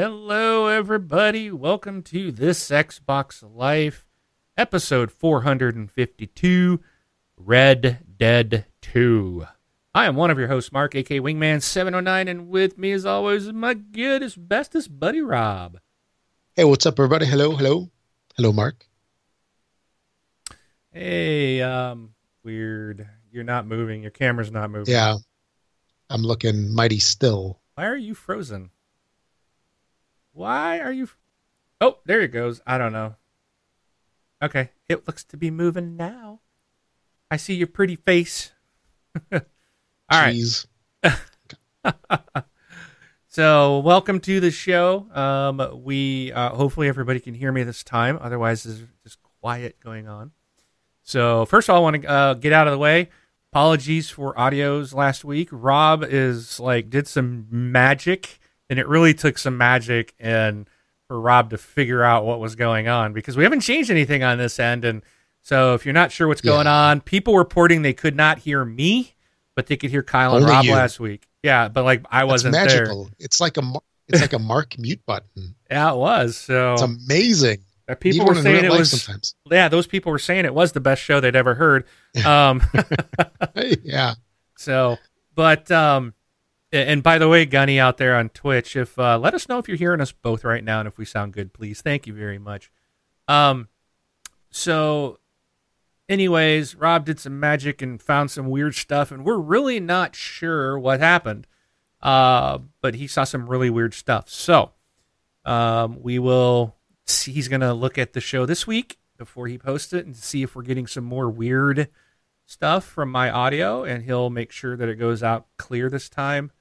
Hello, everybody. Welcome to this Xbox Life, episode 452 Red Dead 2. I am one of your hosts, Mark, aka Wingman709, and with me, as always, is my goodest, bestest buddy, Rob. Hey, what's up, everybody? Hello, hello. Hello, Mark. Hey, um, weird. You're not moving. Your camera's not moving. Yeah, I'm looking mighty still. Why are you frozen? Why are you? Oh, there it goes. I don't know. Okay, it looks to be moving now. I see your pretty face. All right. so, welcome to the show. Um, we uh, hopefully everybody can hear me this time. Otherwise, there's just quiet going on. So, first of all, I want to uh, get out of the way. Apologies for audios last week. Rob is like did some magic and it really took some magic and for Rob to figure out what was going on because we haven't changed anything on this end. And so if you're not sure what's going on, people reporting they could not hear me, but they could hear Kyle Only and Rob you. last week. Yeah, but like I wasn't magical. there. It's like a it's like a mark mute button. Yeah, it was. So it's amazing. People Even were saying it was. Sometimes. Yeah, those people were saying it was the best show they'd ever heard. Um, yeah. So, but um, and by the way, Gunny out there on Twitch, if uh, let us know if you're hearing us both right now and if we sound good, please. Thank you very much. Um, so, anyways, Rob did some magic and found some weird stuff, and we're really not sure what happened. Uh, but he saw some really weird stuff. So, um, we will see. He's gonna look at the show this week before he posts it and see if we're getting some more weird stuff from my audio, and he'll make sure that it goes out clear this time.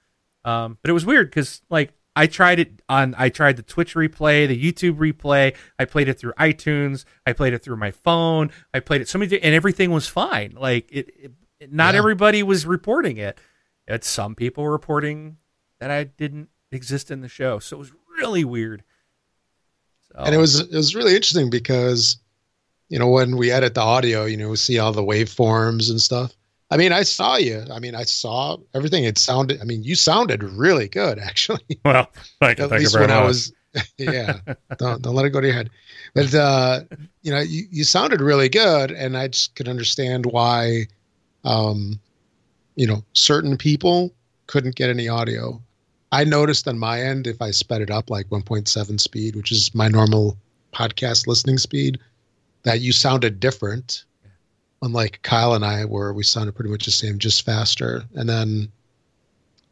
Um, but it was weird because like I tried it on I tried the Twitch replay, the YouTube replay. I played it through iTunes. I played it through my phone. I played it so many and everything was fine. Like it, it not yeah. everybody was reporting it. It's some people reporting that I didn't exist in the show. So it was really weird. So. And it was it was really interesting because you know when we edit the audio, you know, we see all the waveforms and stuff. I mean, I saw you. I mean, I saw everything. It sounded. I mean, you sounded really good, actually. Well, thank. At thank least you when I was. yeah, don't don't let it go to your head. But uh, you know, you, you sounded really good, and I just could understand why, um, you know, certain people couldn't get any audio. I noticed on my end if I sped it up like 1.7 speed, which is my normal podcast listening speed, that you sounded different unlike Kyle and I, where we sounded pretty much the same, just faster. And then,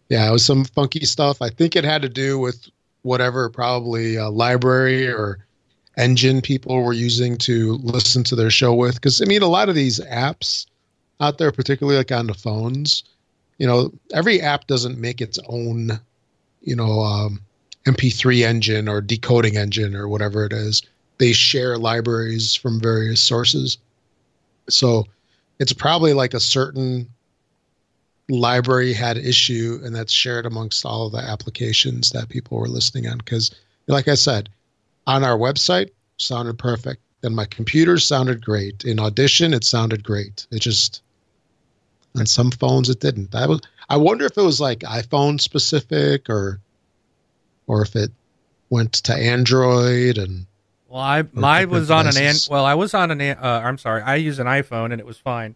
yeah, it was some funky stuff. I think it had to do with whatever probably a library or engine people were using to listen to their show with. Because I mean, a lot of these apps out there, particularly like on the phones, you know, every app doesn't make its own, you know, um, MP3 engine or decoding engine or whatever it is. They share libraries from various sources. So it's probably like a certain library had issue and that's shared amongst all of the applications that people were listening on. Because, like I said, on our website, sounded perfect. Then my computer sounded great. In Audition, it sounded great. It just on some phones it didn't. I was I wonder if it was like iPhone specific or or if it went to Android and well, I my was on an an, well, I was on an uh, I'm sorry, I use an iPhone and it was fine,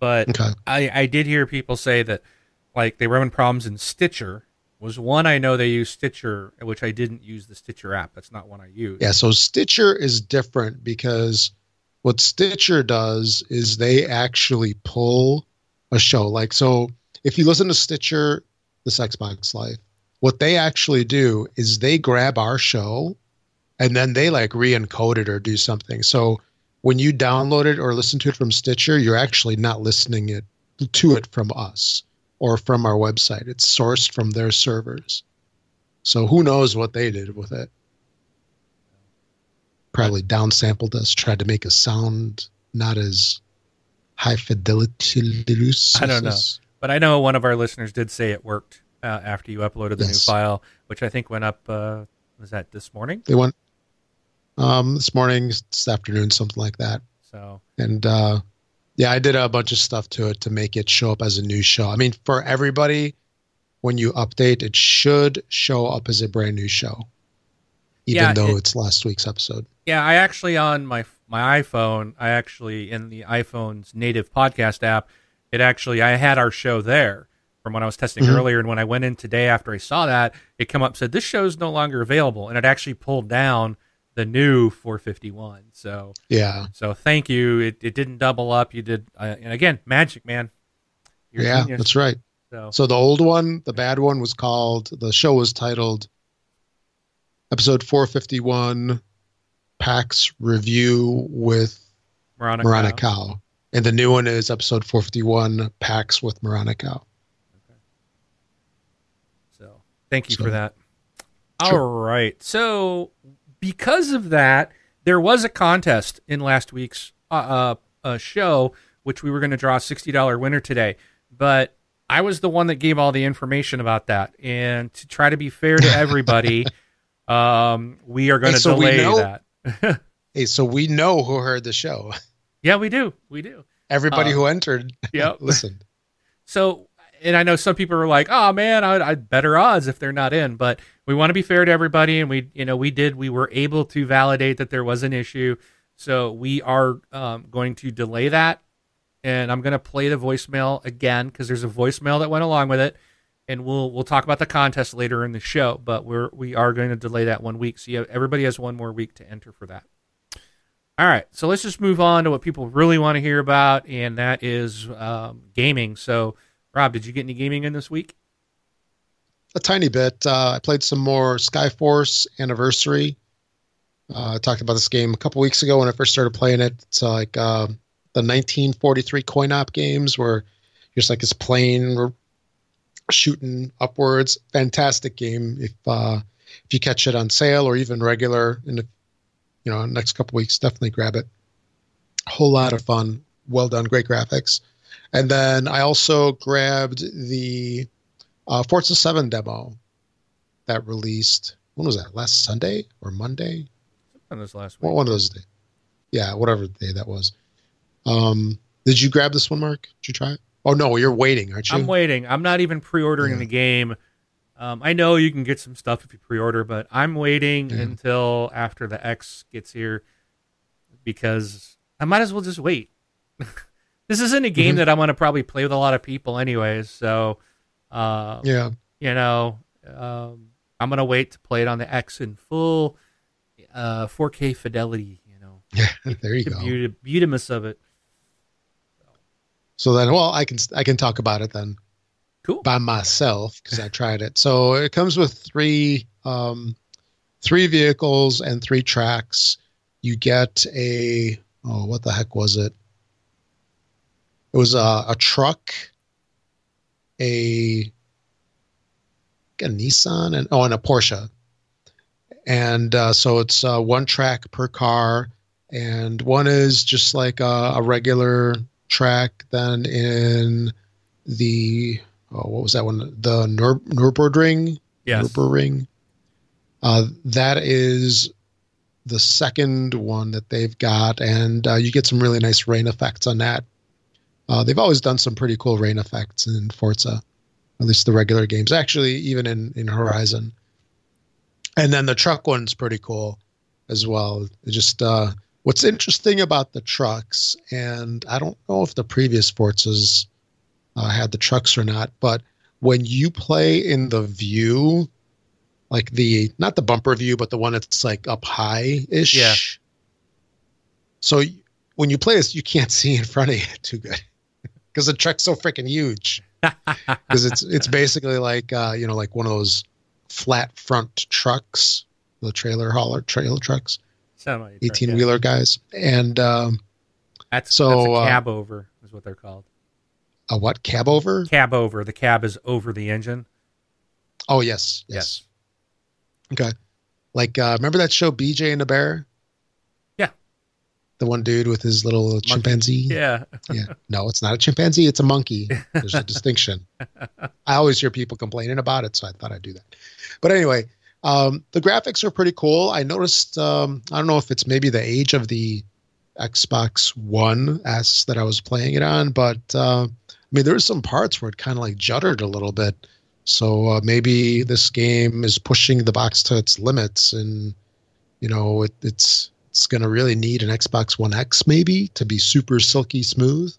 but okay. I I did hear people say that like they were having problems in Stitcher. Was one I know they use Stitcher, which I didn't use the Stitcher app. That's not one I use. Yeah, so Stitcher is different because what Stitcher does is they actually pull a show. Like so, if you listen to Stitcher, the Xbox Life, what they actually do is they grab our show and then they like re-encode it or do something. So when you download it or listen to it from Stitcher, you're actually not listening it to it from us or from our website. It's sourced from their servers. So who knows what they did with it? Probably downsampled us, tried to make a sound not as high fidelity. I don't know, but I know one of our listeners did say it worked uh, after you uploaded the yes. new file, which I think went up. Uh, was that this morning? They went um, this morning, this afternoon, something like that. So and uh, yeah, I did a bunch of stuff to it to make it show up as a new show. I mean, for everybody, when you update, it should show up as a brand new show. even Yeah, though it- it's last week's episode. Yeah, I actually on my my iPhone, I actually in the iPhone's native podcast app, it actually I had our show there from when I was testing Mhm. earlier, and when I went in today after I saw that, it come up said this show is no longer available, and it actually pulled down the new 451. So Yeah, so thank you. It it didn't double up. You did, uh, and again, magic man. You're yeah, genius. that's right. So So the old one, the bad one, was called. The show was titled episode 451, PAX review with Marana Cow. Cow, and the new one is episode 451, PAX with Marana Cow. Okay. So thank you So- for that. Sure. All right. So because of that, there was a contest in last week's uh, uh, uh, show, which we were going to draw a sixty dollar winner today, but I was the one that gave all the information about that, and to try to be fair to everybody, um, we are going Hey, to so we delay know- that. Hey, so we know who heard the show. yeah, we do. We do. Everybody Uh, who entered Yep. listened. So, and I know some people are like, "Oh man, I'd, I'd better odds if they're not in." But we want to be fair to everybody, and we, you know, we did. We were able to validate that there was an issue, so we are um, going to delay that, and I'm going to play the voicemail again because there's a voicemail that went along with it, and we'll we'll talk about the contest later in the show. But we're we are going to delay that one week, so have, everybody has one more week to enter for that. All right, so let's just move on to what people really want to hear about, and that is um, gaming. So. Rob, did you get any gaming in this week? A tiny bit. Uh, I played some more Skyforce Anniversary. Uh, I talked about this game a couple weeks ago when I first started playing it. It's like uh, the 1943 coin op games where you're just like this plane shooting upwards. Fantastic game. If uh, if you catch it on sale or even regular in the you know next couple weeks, definitely grab it. A Whole lot of fun. Well done. Great graphics. And then I also grabbed the uh, Forza 7 demo that released. When was that? Last Sunday or Monday? On this last week. Well, one of those days. Yeah, whatever day that was. Um, did you grab this one, Mark? Did you try it? Oh no, you're waiting, aren't you? I'm waiting. I'm not even pre-ordering Yeah. the game. Um, I know you can get some stuff if you pre-order, but I'm waiting Yeah. until after the X gets here because I might as well just wait. this isn't a game Mhm. that I'm going to probably play with a lot of people, anyways. So, uh, yeah, you know, um, I'm going to wait to play it on the X in full uh, 4K fidelity. You know, yeah. There you the go. beauty, beautiness of it. So then, well, I can I can talk about it then Cool. by myself because I tried it. So it comes with three um, three vehicles and three tracks. You get a oh, what the heck was it? It was a, a truck, a, a Nissan, and oh, and a Porsche. And uh, so it's uh, one track per car, and one is just like a, a regular track. Then in the oh, what was that one? The Nur- Nürburgring. Yes. Nürburgring. Uh, that is the second one that they've got, and uh, you get some really nice rain effects on that. Uh, they've always done some pretty cool rain effects in Forza, at least the regular games. Actually, even in in Horizon. And then the truck one's pretty cool as well. It just uh, what's interesting about the trucks, and I don't know if the previous Forzas uh, had the trucks or not, but when you play in the view, like the not the bumper view, but the one that's like up high ish. Yeah. So when you play this, you can't see in front of you too good because the truck's so freaking huge. Because it's it's basically like uh, you know like one of those flat front trucks, the trailer hauler trailer trucks, eighteen wheeler guys, and um, That's So, that's a uh, cab over is what they're called. a what cab over? Cab over. The cab is over the engine. Oh yes, yes. Okay. Like uh remember that show BJ and the Bear? The one dude with his little chimpanzee? Yeah. yeah. No, it's not a chimpanzee, it's a monkey. There's a distinction. I always hear people complaining about it, so I thought I'd do that. But anyway, um the graphics are pretty cool. I noticed um I don't know if it's maybe the age of the Xbox One S that I was playing it on, but uh I mean there were some parts where it kind of like juddered a little bit. So uh, maybe this game is pushing the box to its limits and, you know, it, it's it's going to really need an Xbox One X maybe to be super silky smooth.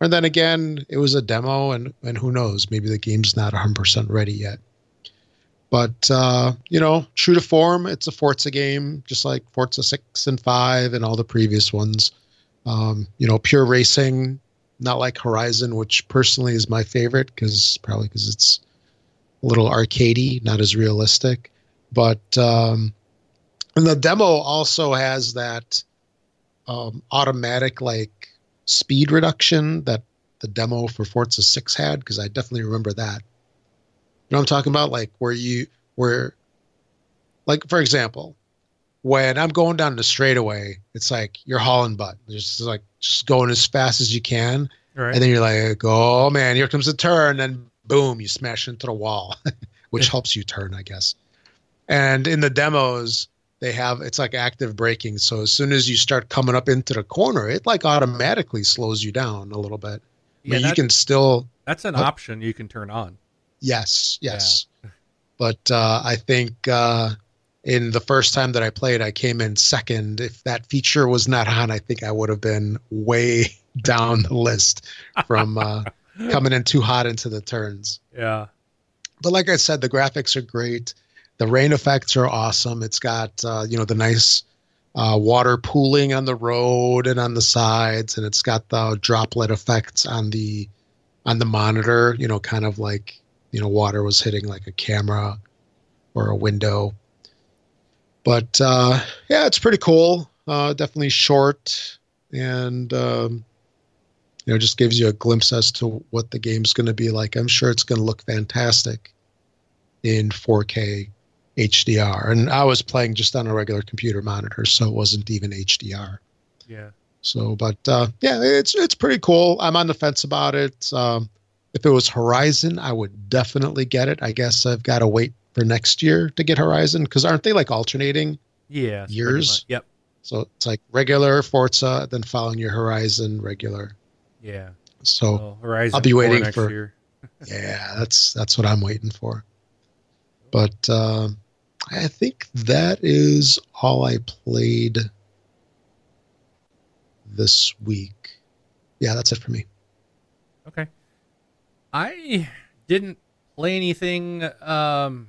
And then again, it was a demo, and and who knows, maybe the game's not 100% ready yet. But uh, you know, true to form, it's a Forza game, just like Forza Six and Five and all the previous ones. Um, you know, pure racing, not like Horizon, which personally is my favorite because probably because it's a little arcadey, not as realistic. But um, and the demo also has that um, automatic like speed reduction that the demo for Forza Six had because I definitely remember that. You know what I'm talking about? Like where you where like for example, when I'm going down the straightaway, it's like you're hauling butt. You're Just like just going as fast as you can. Right. And then you're like, oh man, here comes the turn, and boom, you smash into the wall, which helps you turn, I guess. And in the demos, they have it's like active braking. So as soon as you start coming up into the corner, it like automatically slows you down a little bit. Yeah, but you can still that's an uh, option you can turn on. Yes, yes. Yeah. But uh, I think uh, in the first time that I played, I came in second. If that feature was not on, I think I would have been way down the list from uh, coming in too hot into the turns. Yeah. But like I said, the graphics are great. The rain effects are awesome. It's got uh, you know the nice uh, water pooling on the road and on the sides, and it's got the droplet effects on the on the monitor. You know, kind of like you know water was hitting like a camera or a window. But uh, yeah, it's pretty cool. Uh, definitely short and um, you know just gives you a glimpse as to what the game's going to be like. I'm sure it's going to look fantastic in 4K HDR. And I was playing just on a regular computer monitor, so it wasn't even HDR. Yeah. So, but uh, yeah, it's it's pretty cool. I'm on the fence about it. Um, if it was Horizon, I would definitely get it. I guess I've got to wait for next year to get Horizon because aren't they like alternating? Yeah, years. Yep. So it's like regular Forza, then following your Horizon regular. Yeah. So well, Horizon I'll be waiting for. yeah, that's that's what I'm waiting for. But uh, I think that is all I played this week. Yeah, that's it for me. Okay. I didn't play anything. Um,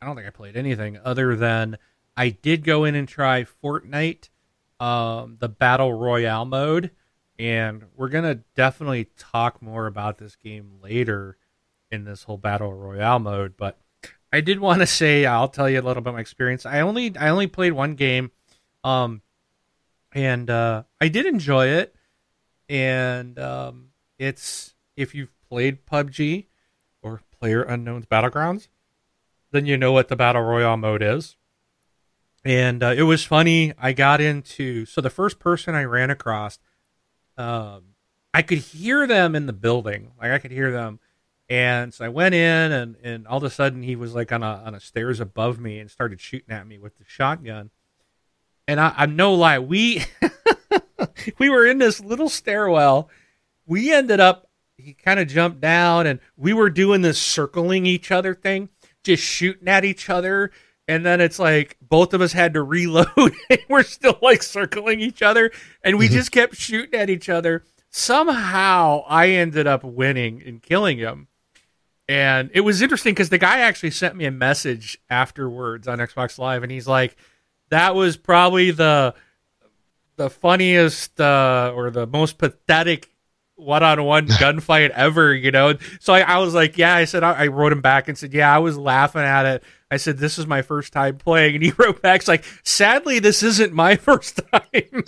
I don't think I played anything other than I did go in and try Fortnite, um, the Battle Royale mode. And we're going to definitely talk more about this game later in this whole Battle Royale mode. But I did want to say I'll tell you a little bit my experience. I only I only played one game, um, and uh, I did enjoy it. And um, it's if you've played PUBG or Player Unknown's Battlegrounds, then you know what the battle royale mode is. And uh, it was funny. I got into so the first person I ran across, um, I could hear them in the building. Like I could hear them and so I went in, and, and all of a sudden he was like on a on a stairs above me and started shooting at me with the shotgun. And I, I'm no lie, we we were in this little stairwell. We ended up he kind of jumped down, and we were doing this circling each other thing, just shooting at each other. And then it's like both of us had to reload. and we're still like circling each other, and we mm-hmm. just kept shooting at each other. Somehow I ended up winning and killing him and it was interesting because the guy actually sent me a message afterwards on Xbox Live, and he's like, "That was probably the the funniest uh, or the most pathetic one-on-one gunfight ever." You know, so I, I was like, "Yeah," I said, I, I, wrote him back and said, "Yeah, I was laughing at it." I said, "This is my first time playing," and he wrote back, "It's like, sadly, this isn't my first time."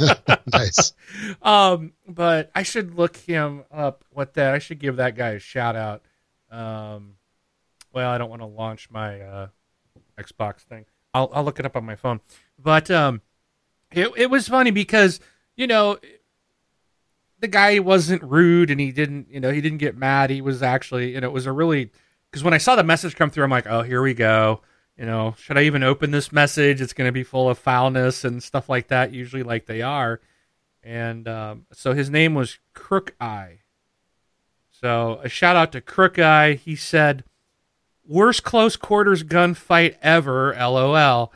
nice. Um, but I should look him up. What that? I should give that guy a shout out. Um, well, I don't want to launch my uh, Xbox thing. I'll I'll look it up on my phone. But um, it it was funny because you know the guy wasn't rude and he didn't you know he didn't get mad. He was actually you know it was a really because when I saw the message come through, I'm like, oh, here we go. You know, should I even open this message? It's going to be full of foulness and stuff like that. Usually, like they are. And um, so his name was Crook Eye so a shout out to Crook Eye. He said, "Worst close quarters gunfight ever." LOL.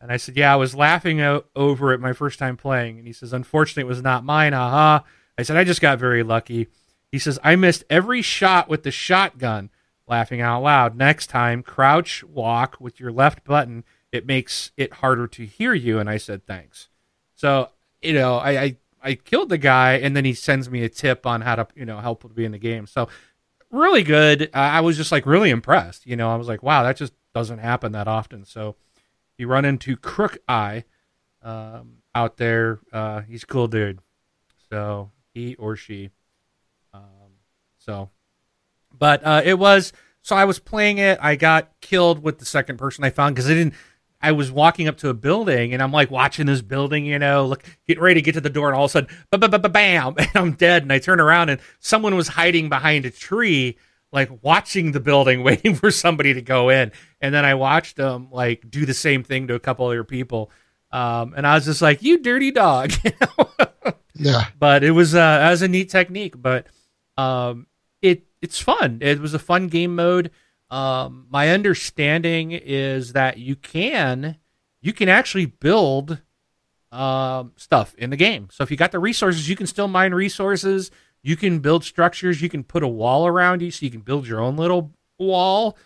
And I said, "Yeah, I was laughing o- over it my first time playing." And he says, "Unfortunately, it was not mine." Haha. I said, "I just got very lucky." He says, "I missed every shot with the shotgun." Laughing out loud. Next time, crouch walk with your left button. It makes it harder to hear you. And I said, "Thanks." So you know, I, I I killed the guy, and then he sends me a tip on how to you know help to be in the game. So really good. I was just like really impressed. You know, I was like, wow, that just doesn't happen that often. So you run into Crook Eye um, out there. Uh, he's cool dude. So he or she. Um, so, but uh, it was. So I was playing it. I got killed with the second person I found because I didn't. I was walking up to a building and I'm like watching this building, you know, look, getting ready to get to the door, and all of a sudden, bam, and I'm dead. And I turn around and someone was hiding behind a tree, like watching the building, waiting for somebody to go in. And then I watched them like do the same thing to a couple of other people. Um, and I was just like, "You dirty dog," yeah. But it was uh, as a neat technique. But um, it it's fun. It was a fun game mode. Um, my understanding is that you can you can actually build um, stuff in the game. So if you got the resources, you can still mine resources. You can build structures. You can put a wall around you, so you can build your own little wall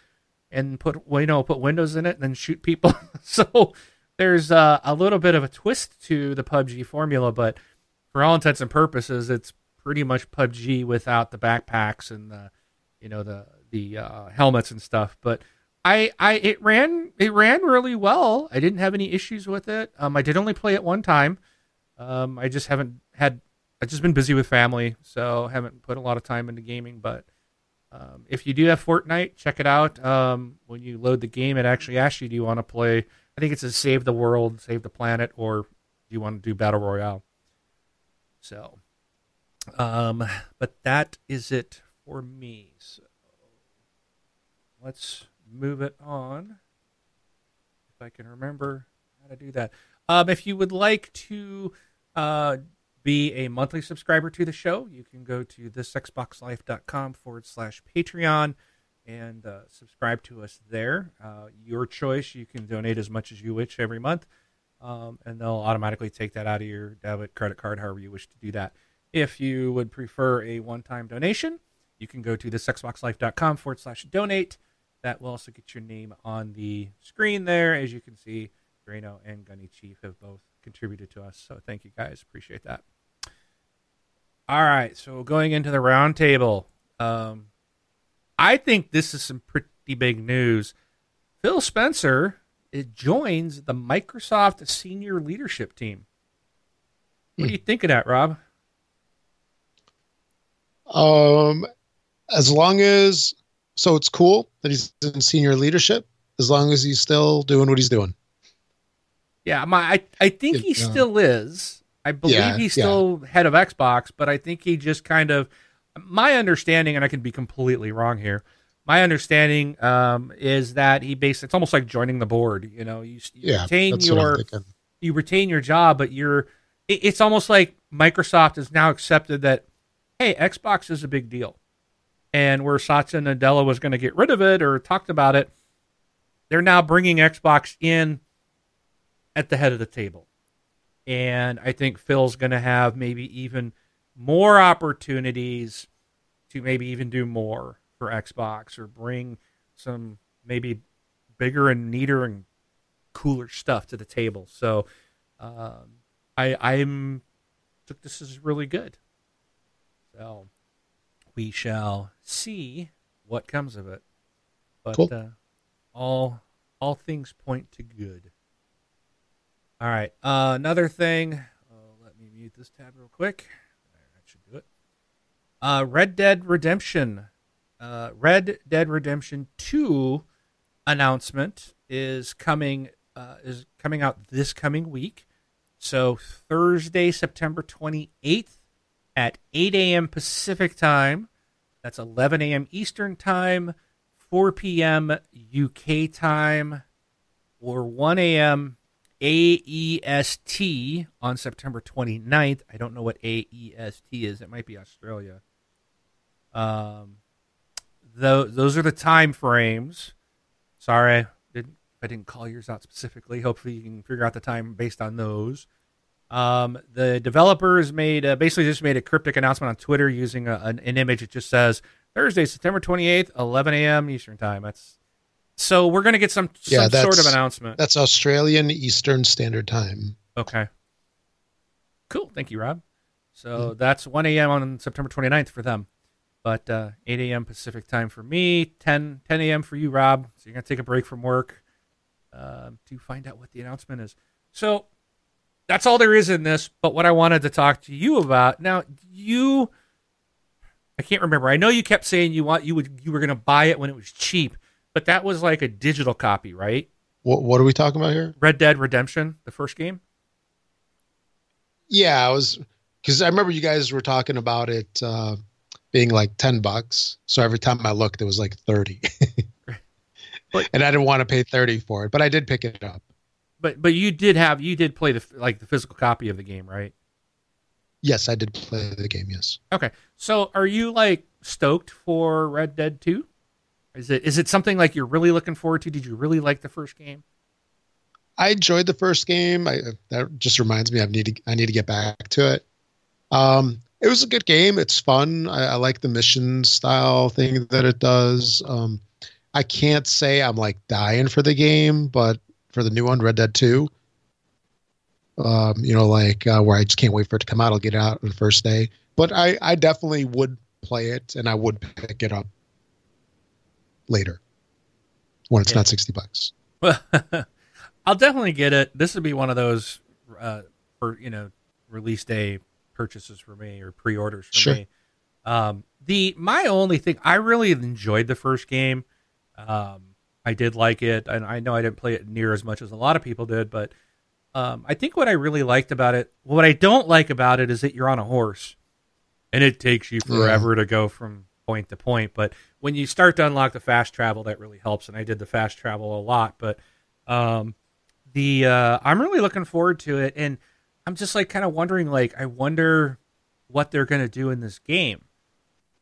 and put you know put windows in it and then shoot people. so there's uh, a little bit of a twist to the PUBG formula, but for all intents and purposes, it's pretty much PUBG without the backpacks and the you know the the uh, helmets and stuff. But I I it ran it ran really well. I didn't have any issues with it. Um, I did only play it one time. Um, I just haven't had. I've just been busy with family, so haven't put a lot of time into gaming. But um, if you do have Fortnite, check it out. Um, when you load the game, it actually asks you, "Do you want to play?" I think it's a save the world, save the planet, or do you want to do battle royale? So, um, but that is it for me. So let's move it on. If I can remember how to do that. Um, if you would like to uh, be a monthly subscriber to the show, you can go to thisxboxlife.com forward slash Patreon and uh, subscribe to us there. Uh, your choice. You can donate as much as you wish every month, um, and they'll automatically take that out of your debit, credit card, however you wish to do that. If you would prefer a one time donation, you can go to thisxboxlife.com forward slash donate. That will also get your name on the screen there. As you can see, Drano and Gunny Chief have both contributed to us. So thank you guys. Appreciate that. All right. So going into the roundtable, um, I think this is some pretty big news. Phil Spencer it joins the Microsoft senior leadership team. What do you think of that, Rob? Um, as long as so it's cool that he's in senior leadership, as long as he's still doing what he's doing. Yeah, my I, I think he Yeah. still is. I believe Yeah, he's yeah. still head of Xbox, but I think he just kind of my understanding, and I could be completely wrong here. My understanding um, is that he basically it's almost like joining the board. You know, you, you Yeah, retain that's what I'm your you retain your job, but you're it, it's almost like Microsoft has now accepted that hey, Xbox is a big deal, and where Satya Nadella was going to get rid of it or talked about it, they're now bringing Xbox in at the head of the table, and I think Phil's going to have maybe even more opportunities to maybe even do more for Xbox or bring some maybe bigger and neater and cooler stuff to the table. So um, I I'm this is really good. So we shall see what comes of it. But Cool. uh, all all things point to good. All right. Uh, another thing. Uh, let me mute this tab real quick. That should do it. Uh, Red Dead Redemption. Uh, Red Dead Redemption Two announcement is coming. Uh, is coming out this coming week. So Thursday, September twenty eighth, at eight a.m. Pacific time. That's eleven a.m. Eastern time, four p.m. UK time, or one a.m. AEST on September 29th. I don't know what AEST is. It might be Australia. Um, tho- those are the time frames. Sorry, didn't I didn't call yours out specifically. Hopefully, you can figure out the time based on those. Um, the developers made uh, basically just made a cryptic announcement on Twitter using a, an, an, image. It just says Thursday, September 28th, 11 a.m. Eastern time. That's so we're gonna get some, yeah, some sort of announcement. That's Australian Eastern Standard Time. Okay. Cool. Thank you, Rob. So mm-hmm. that's 1 a.m. on September 29th for them, but uh, 8 a.m. Pacific time for me, 10 10 a.m. for you, Rob. So you're gonna take a break from work uh, to find out what the announcement is. So that's all there is in this. But what I wanted to talk to you about now, you, I can't remember. I know you kept saying you want you would you were going to buy it when it was cheap, but that was like a digital copy, right? What What are we talking about here? Red Dead Redemption, the first game. Yeah, I was because I remember you guys were talking about it uh, being like ten bucks. So every time I looked, it was like thirty. but, and I didn't want to pay thirty for it, but I did pick it up. But but you did have you did play the like the physical copy of the game, right? Yes, I did play the game. Yes. Okay, so are you like stoked for Red Dead Two? Is it is it something like you're really looking forward to? Did you really like the first game? I enjoyed the first game. I, that just reminds me I need to I need to get back to it. Um, it was a good game. It's fun. I, I like the mission style thing that it does. Um, I can't say I'm like dying for the game, but for the new one, Red Dead Two. Um, you know, like uh, where I just can't wait for it to come out. I'll get it out on the first day. But I, I definitely would play it, and I would pick it up later when it's yeah. not sixty bucks. I'll definitely get it. This would be one of those, uh, for you know, release day purchases for me or pre-orders for sure. me. Um, the my only thing, I really enjoyed the first game. Um, I did like it, and I know I didn't play it near as much as a lot of people did, but um, I think what I really liked about it, what I don't like about it, is that you're on a horse, and it takes you forever yeah. to go from point to point. But when you start to unlock the fast travel, that really helps, and I did the fast travel a lot. But um, the uh, I'm really looking forward to it, and I'm just like kind of wondering, like I wonder what they're gonna do in this game.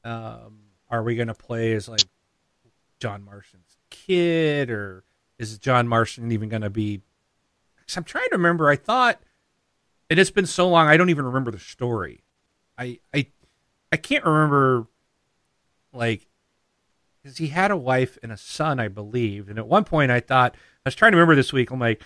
Um, are we gonna play as like John Marston? Kid, or is John Marston even going to be? I'm trying to remember. I thought it has been so long. I don't even remember the story. I I I can't remember. Like, because he had a wife and a son, I believe. And at one point, I thought I was trying to remember this week. I'm like,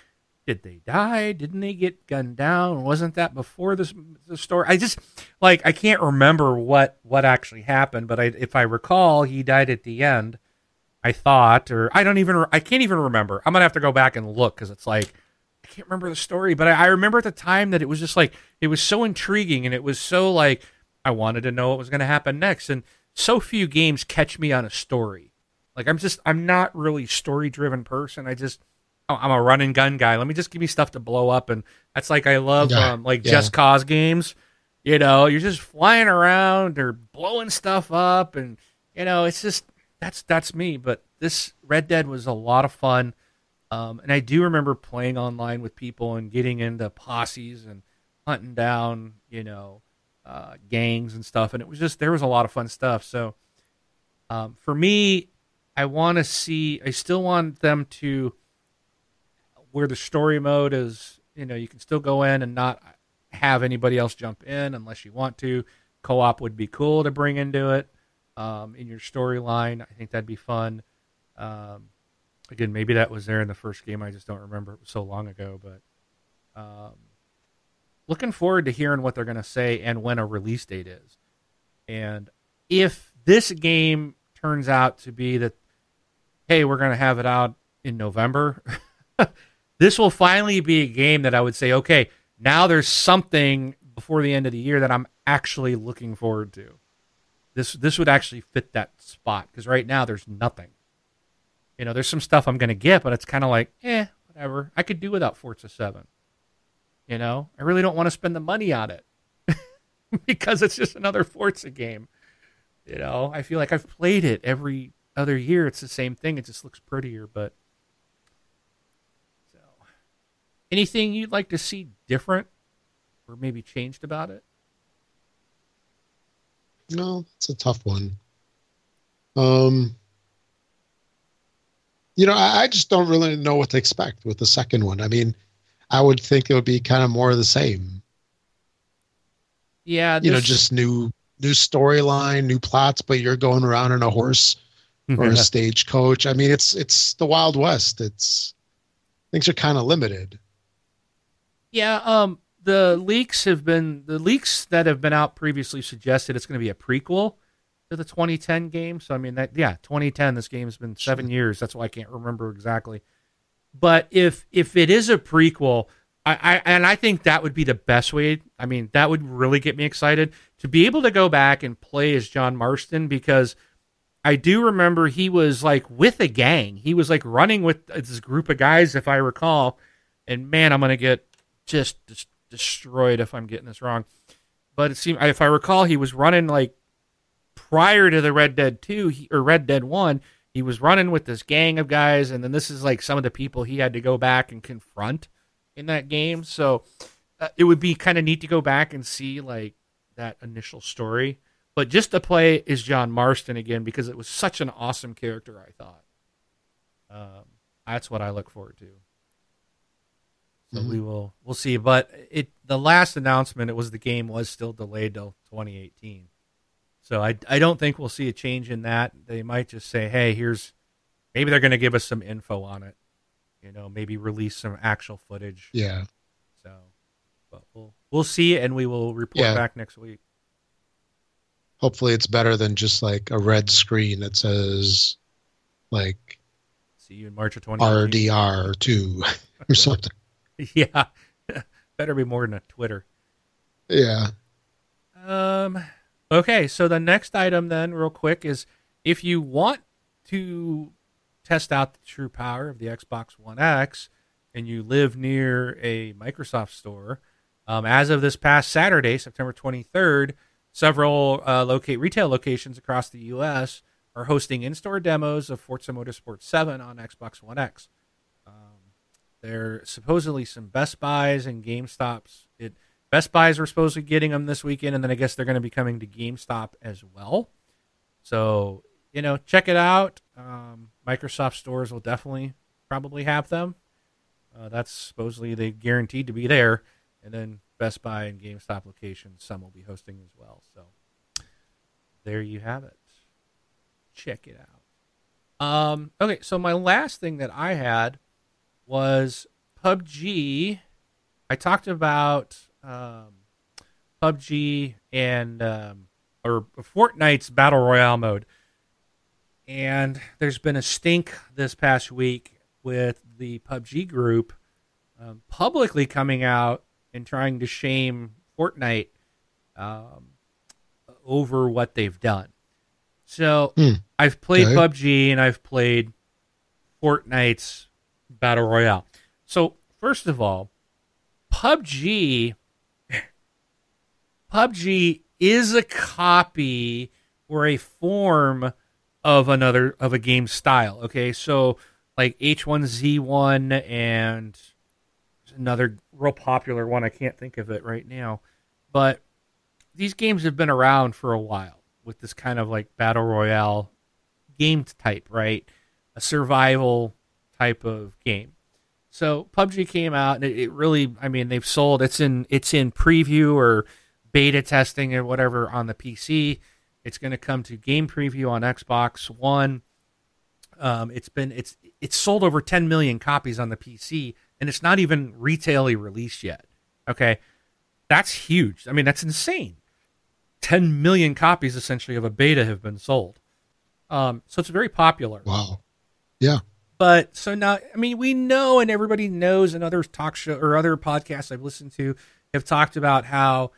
did they die? Didn't they get gunned down? Wasn't that before this the story? I just like I can't remember what what actually happened. But I, if I recall, he died at the end. I thought, or I don't even, I can't even remember. I'm gonna have to go back and look because it's like I can't remember the story, but I, I, remember at the time that it was just like it was so intriguing and it was so like I wanted to know what was gonna happen next. And so few games catch me on a story. Like I'm just, I'm not really story driven person. I just, I'm a run and gun guy. Let me just give me stuff to blow up, and that's like I love yeah, um, like yeah. Just Cause games. You know, you're just flying around or blowing stuff up, and you know, it's just that's that's me. But this Red Dead was a lot of fun, um, and I do remember playing online with people and getting into posses and hunting down, you know, uh, gangs and stuff. And it was just there was a lot of fun stuff. So um, for me, I want to see. I still want them to where the story mode is. You know, you can still go in and not have anybody else jump in unless you want to. Co-op would be cool to bring into it um, in your storyline. I think that'd be fun. Um, again, maybe that was there in the first game. I just don't remember. It was so long ago. But um, looking forward to hearing what they're going to say and when a release date is. And if this game turns out to be that, hey, we're going to have it out in November, this will finally be a game that I would say, okay, now there's something before the end of the year that I'm actually looking forward to. This this would actually fit that spot because right now there's nothing. You know, there's some stuff I'm gonna get, but it's kind of like, eh, whatever. I could do without Forza Seven. You know, I really don't want to spend the money on it because it's just another Forza game. You know, I feel like I've played it every other year. It's the same thing. It just looks prettier, but so anything you'd like to see different or maybe changed about it? No, it's a tough one. Um, you know, I, I just don't really know what to expect with the second one. I mean, I would think it would be kind of more of the same. Yeah, you know, just new new storyline, new plots, but you're going around in a horse or a stagecoach. I mean, it's it's the Wild West. It's things are kind of limited. Yeah, um, the leaks have been the leaks that have been out previously suggested it's going to be a prequel to the 2010 game. So I mean that yeah, 2010. This game's been seven years. That's why I can't remember exactly. But if if it is a prequel, I, I and I think that would be the best way. I mean, that would really get me excited to be able to go back and play as John Marston because I do remember he was like with a gang. He was like running with this group of guys, if I recall. And man, I'm gonna get just destroyed if I'm getting this wrong. But it seemed, if I recall, he was running like prior to the Red Dead Two he, or Red Dead One. He was running with this gang of guys, and then this is like some of the people he had to go back and confront in that game. So uh, it would be kind of neat to go back and see like that initial story. But just to play is John Marston again because it was such an awesome character. I thought. Um, that's what I look forward to. So mm-hmm. we will we'll see. But it the last announcement it was the game was still delayed till 2018. So I I don't think we'll see a change in that. They might just say, hey, here's maybe they're going to give us some info on it. You know, maybe release some actual footage. Yeah. So, but we'll we'll see, and we will report yeah. back next week. Hopefully, it's better than just like a red screen that says, like, see you in March of 20. RDR two or something. yeah, better be more than a Twitter. Yeah. Um. Okay, so the next item then, real quick, is if you want to test out the true power of the Xbox One X and you live near a Microsoft store, um, as of this past Saturday, September 23rd, several uh, locate retail locations across the U.S. are hosting in-store demos of Forza Motorsport 7 on Xbox One X. There are supposedly some Best Buys and GameStops. It Best Buys were supposed to be getting them this weekend, and then I guess they're going to be coming to GameStop as well. So you know, check it out. Um, Microsoft stores will definitely probably have them. Uh, that's supposedly they guaranteed to be there, and then Best Buy and GameStop locations some will be hosting as well. So there you have it. Check it out. Um, okay, so my last thing that I had was PUBG. I talked about um, PUBG and um, or Fortnite's battle royale mode, and there's been a stink this past week with the PUBG group um, publicly coming out and trying to shame Fortnite um, over what they've done. So hmm. I've played okay. PUBG and I've played Fortnite's battle royale. So first of all, PUBG PUBG is a copy or a form of another of a game style. Okay, so like H1Z1 and another real popular one. I can't think of it right now, but these games have been around for a while with this kind of like battle royale game type, right? A survival type of game. So PUBG came out and it, it, really, I mean, they've sold. It's in it's in preview or beta testing or whatever on the PC. It's going to come to game preview on Xbox One. Um, it's been it's it's sold over 10 million copies on the PC, and it's not even retailly released yet. Okay, that's huge. I mean, that's insane. 10 million copies essentially of a beta have been sold. Um, so it's very popular. Wow. Yeah. But so now, I mean, we know, and everybody knows, and other talk show or other podcasts I've listened to have talked about how,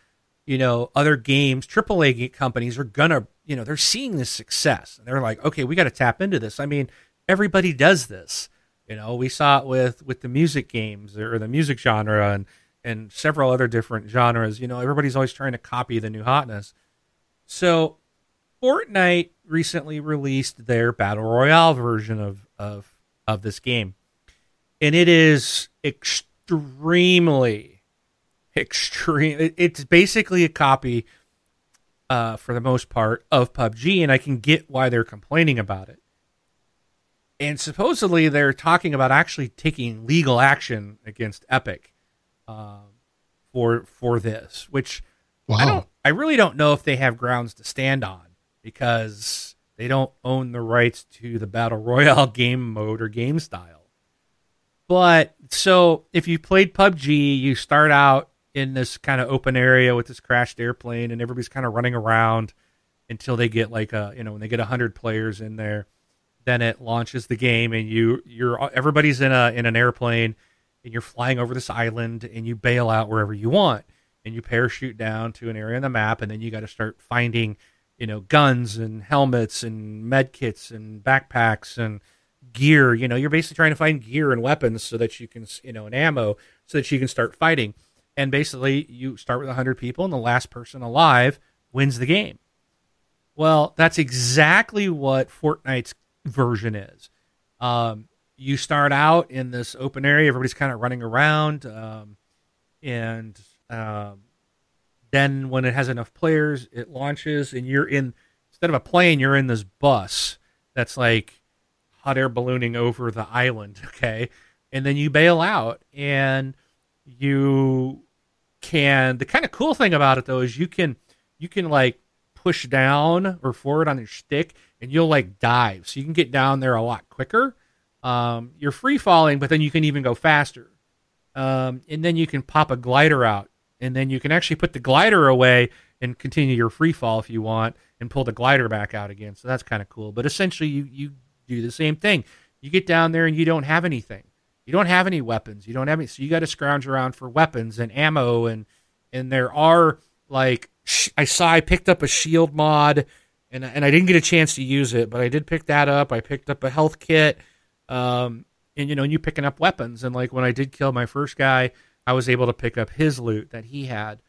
you know, other games, AAA companies are gonna, you know, they're seeing this success, and they're like, okay, we got to tap into this. I mean, everybody does this. You know, we saw it with with the music games or the music genre, and and several other different genres. You know, everybody's always trying to copy the new hotness. So, Fortnite recently released their battle royale version of of of this game. And it is extremely, extreme. It's basically a copy, uh, for the most part, of PUBG, and I can get why they're complaining about it. and supposedly they're talking about actually taking legal action against Epic uh, for for this, which wow. I don't. I really don't know if they have grounds to stand on because they don't own the rights to the battle royale game mode or game style. But so if you played PUBG, you start out in this kind of open area with this crashed airplane, and everybody's kind of running around until they get like a you know when they get hundred players in there. Then it launches the game, and you you're everybody's in a in an airplane, and you're flying over this island, and you bail out wherever you want, and you parachute down to an area on the map, and then you got to start finding you know guns and helmets and med kits and backpacks and gear. You know, you're basically trying to find gear and weapons so that you can you know and ammo so that you can start fighting. And basically you start with 100 people and the last person alive wins the game. Well that's exactly what fortnite's version is. Um, you start out in this open area. Everybody's kind of running around um, and um, then when it has enough players it launches and you're in instead of a plane you're in this bus that's like hot air ballooning over the island okay? And then you bail out and you can the kind of cool thing about it though is you can you can like push down or forward on your stick and you'll like dive. So you can get down there a lot quicker. Um, you're free falling but then you can even go faster. Um, and then you can pop a glider out and then you can actually put the glider away and continue your free fall if you want and pull the glider back out again. So that's kind of cool. But essentially you you do the same thing. You get down there and you don't have anything. You don't have any weapons. You don't have any, so you got to scrounge around for weapons and ammo and and there are like I saw I picked up a shield mod and and I didn't get a chance to use it, but I did pick that up. I picked up a health kit, um, and you know, and you picking up weapons. And like when I did kill my first guy, I was able to pick up his loot that he had,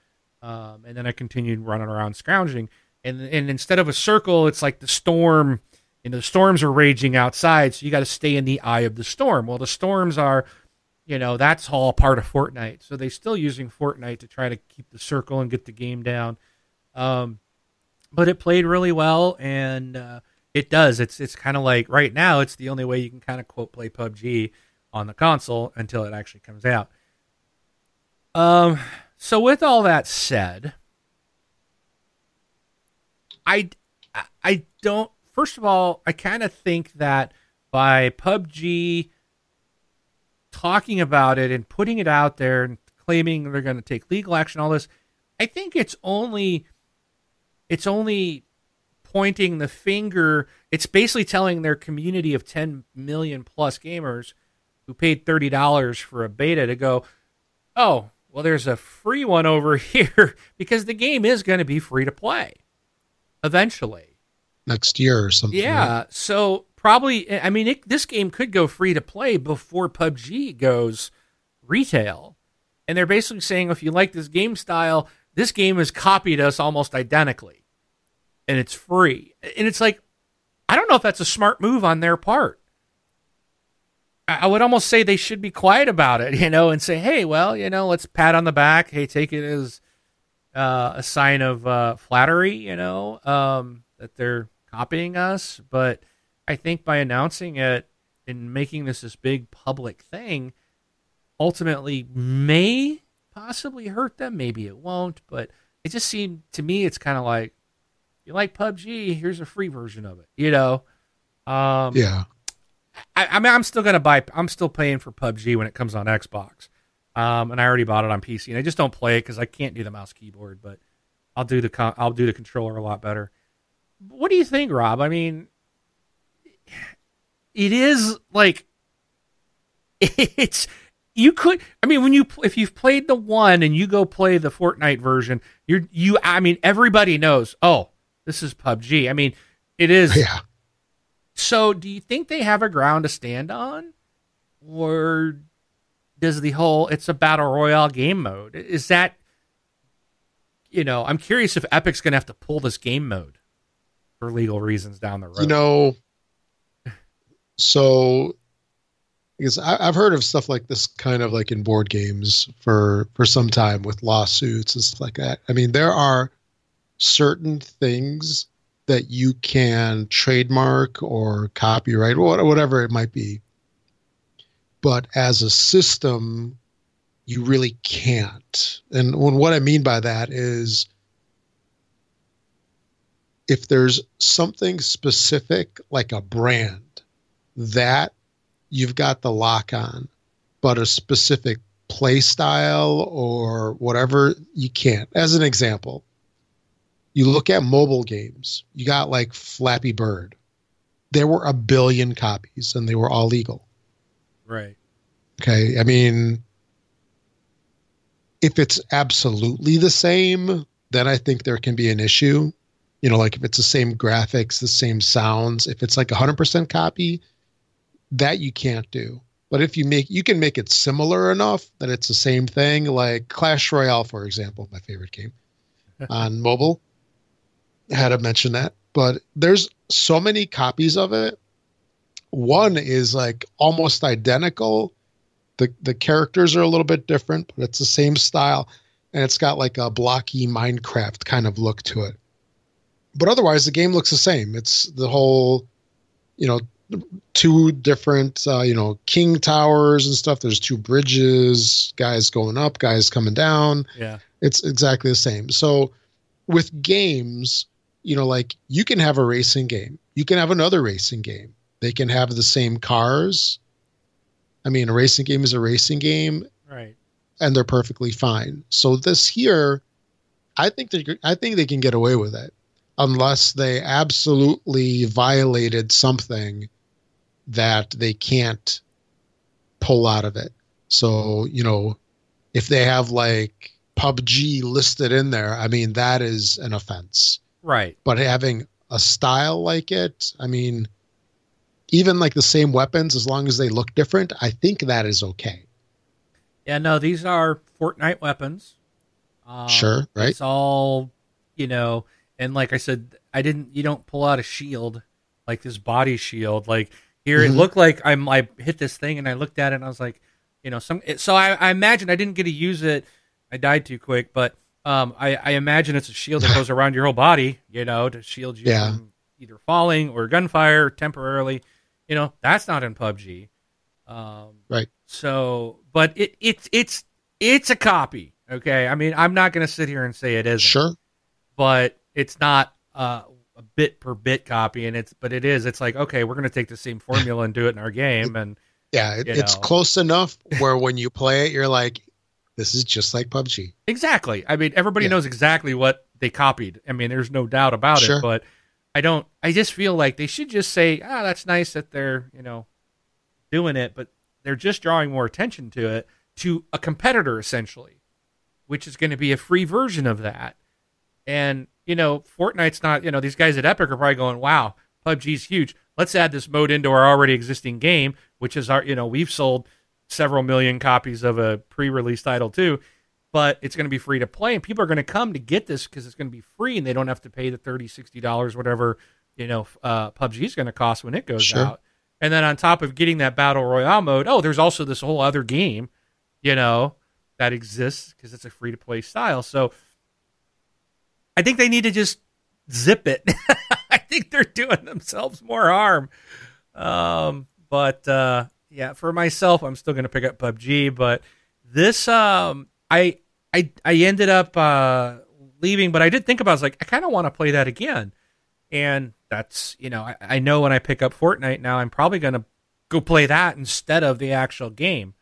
um, and then I continued running around scrounging. And and instead of a circle, it's like the storm you know the storms are raging outside, so you got to stay in the eye of the storm. Well, the storms are, you know, that's all part of Fortnite. So they're still using Fortnite to try to keep the circle and get the game down. Um, but it played really well, and uh, it does. It's it's kind of like right now, it's the only way you can kind of quote play PUBG on the console until it actually comes out. Um, so with all that said, I I don't first of all, I kind of think that by PUBG talking about it and putting it out there and claiming they're going to take legal action, all this, I think it's only it's only pointing the finger. It's basically telling their community of 10 million plus gamers who paid $30 for a beta to go, oh, well, there's a free one over here because the game is going to be free to play eventually next year or something. Yeah. Right? So probably, I mean, it, this game could go free to play before PUBG goes retail. And they're basically saying if you like this game style, this game has copied us almost identically and it's free. And it's like, I don't know if that's a smart move on their part. I would almost say they should be quiet about it, you know, and say, hey, well, you know, let's pat on the back. Hey, take it as uh, a sign of uh, flattery, you know, um, that they're copying us, but I think by announcing it and making this this big public thing, ultimately may possibly hurt them. Maybe it won't, but it just seemed to me it's kind of like you like PUBG, here's a free version of it. You know? Um, yeah. I, I, mean, I'm still gonna buy. I'm still paying for PUBG when it comes on Xbox, um, and I already bought it on PC. And I just don't play it because I can't do the mouse keyboard, but I'll do the con- I'll do the controller a lot better what do you think, Rob? I mean, it is like it's you could i mean when you if you've played the one and you go play the fortnite version you're you i mean everybody knows oh this is pubg i mean it is yeah so do you think they have a ground to stand on or does the whole it's a battle royale game mode is that you know i'm curious if epic's gonna have to pull this game mode for legal reasons down the road. You know, so because I, have heard of stuff like this kind of like in board games for for some time with lawsuits and stuff like that. I mean, there are certain things that you can trademark or copyright or whatever it might be. But as a system, you really can't. And what I mean by that is if there's something specific like a brand that you've got the lock on, but a specific play style or whatever, you can't. As an example, you look at mobile games, you got like Flappy Bird. There were a billion copies and they were all legal. Right. Okay. I mean, if it's absolutely the same, then I think there can be an issue. You know, like if it's the same graphics, the same sounds, if it's like 100% copy, that you can't do. But if you make, you can make it similar enough that it's the same thing, like Clash Royale, for example, my favorite game on mobile. Had to mention that, but there's so many copies of it. One is like almost identical. The the characters are a little bit different, but it's the same style, and it's got like a blocky Minecraft kind of look to it. But otherwise, the game looks the same. It's the whole, you know, two different uh, you know king towers and stuff there's two bridges guys going up guys coming down Yeah. it's exactly the same so with games you know like you can have a racing game you can have another racing game they can have the same cars i mean a racing game is a racing game Right. and they're perfectly fine so this here i think they i think they can get away with it unless they absolutely violated something that they can't pull out of it. So, you know, if they have like PUBG listed in there, I mean, that is an offense. Right. But having a style like it, I mean, even like the same weapons, as long as they look different, I think that is okay. Yeah. No, these are Fortnite weapons. Um, Sure, right? It's all, you know, and like I said, I didn't. You don't pull out a shield like this body shield. Like here, it Mhm. looked like I'm. I hit this thing and I looked at it and I was like, you know, some. So I, I imagine I didn't get to use it. I died too quick, but um, I, I imagine it's a shield that goes around your whole body, you know, to shield you Yeah. from either falling or gunfire temporarily. You know, that's not in PUBG. Um, Right. So, but it it's it's it's a copy. Okay. I mean, I'm not going to sit here and say it isn't Sure. but it's not uh, a bit per bit copy and it's but it is it's like okay we're going to take the same formula and do it in our game and Yeah, it, it's know. close enough where when you play it, you're like, this is just like PUBG. exactly i mean everybody Yeah. knows exactly what they copied i mean there's no doubt about Sure. it but i don't i just feel like they should just say ah that's nice that they're you know doing it but they're just drawing more attention to it to a competitor essentially which is going to be a free version of that and you know fortnite's not you know these guys at epic are probably going wow pubg's huge let's add this mode into our already existing game which is our you know we've sold several million copies of a pre-release title too but it's going to be free to play and people are going to come to get this because it's going to be free and they don't have to pay the 30 60 dollars whatever you know uh, pubg is going to cost when it goes Sure. out. And then on top of getting that battle royale mode oh there's also this whole other game you know that exists because it's a free to play style. So i think they need to just zip it. I think they're doing themselves more harm. Um but uh yeah for myself i'm still going to pick up pubg but this um i i i ended up uh leaving but i did think about it, I was like i kind of want to play that again. And that's you know I, I know when i pick up fortnite now i'm probably going to go play that instead of the actual game.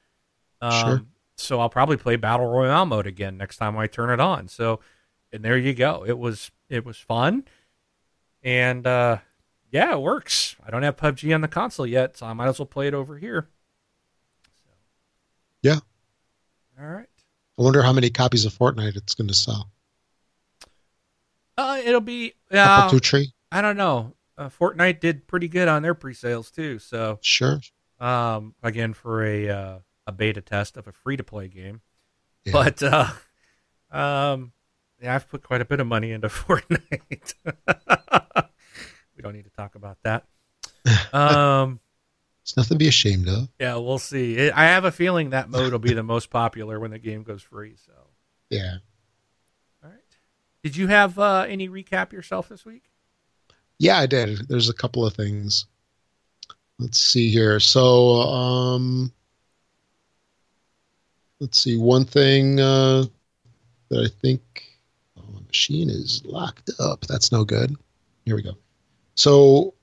Um, Sure. so i'll probably play battle royale mode again next time i turn it on. So and there you go. It was it was fun. And uh yeah it works i don't have pubg on the console yet so i might as well play it over here so. Yeah. all right I wonder how many copies of Fortnite it's going to sell. uh it'll be uh, two tree? i don't know uh, fortnite did pretty good on their pre-sales too so Sure. um again for a uh, a beta test of a free to play game Yeah. but uh um yeah i've put quite a bit of money into fortnite we don't need to talk about that um It's nothing to be ashamed of. yeah we'll see It- i have a feeling that mode will be the most popular when the game goes free so Yeah. all right did you have uh any recap yourself this week Yeah, I did. There's a couple of things. Let's see here. So, um, let's see. One thing uh, that I think oh, the machine is locked up. That's no good. Here we go. So,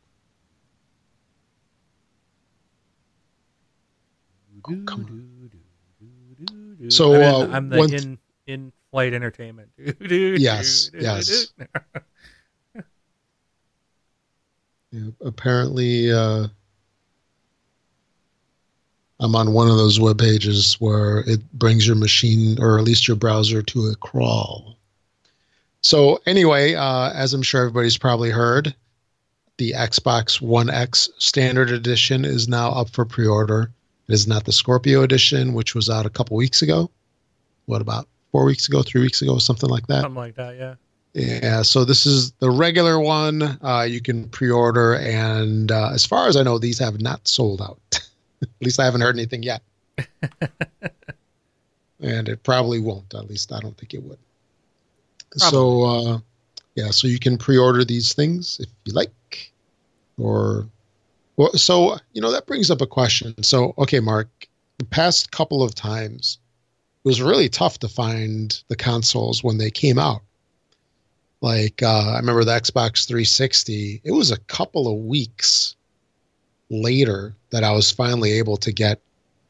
oh, come on. So, I'm, uh, in, I'm the in in flight entertainment. Yes, yes. Yeah, apparently, uh, I'm on one of those web pages where it brings your machine or at least your browser to a crawl. So, anyway, uh, as I'm sure everybody's probably heard, the Xbox One X Standard Edition is now up for pre order. It is not the Scorpio Edition, which was out a couple weeks ago. What about four weeks ago, three weeks ago, something like that? Something like that, yeah. Yeah, so this is the regular one. Uh, you can pre-order, and uh, as far as I know, these have not sold out. at least I haven't heard anything yet, and it probably won't. At least I don't think it would. So, uh, yeah, so you can pre-order these things if you like, or well, so you know that brings up a question. So, okay, Mark, the past couple of times, it was really tough to find the consoles when they came out like uh, I remember the Xbox 360. It was a couple of weeks later that I was finally able to get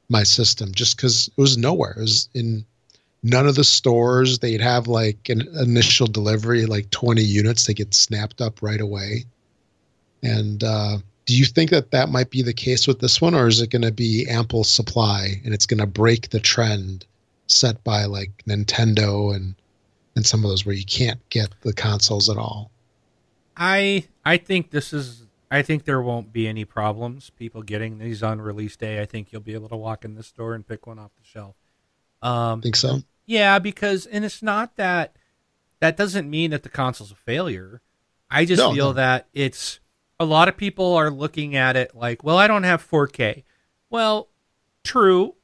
my system, just because it was nowhere. It was in none of the stores. They'd have like an initial delivery, like 20 units. They get snapped up right away. And uh, do you think that that might be the case with this one, or is it going to be ample supply and it's going to break the trend set by like Nintendo and and some of those where you can't get the consoles at all. I I think this is I think there won't be any problems people getting these on release day. I think you'll be able to walk in the store and pick one off the shelf. Um, Think so? yeah, because and it's not that that doesn't mean that the console's a failure. I just No, feel no. that it's a lot of people are looking at it like, well, I don't have 4K. Well, true.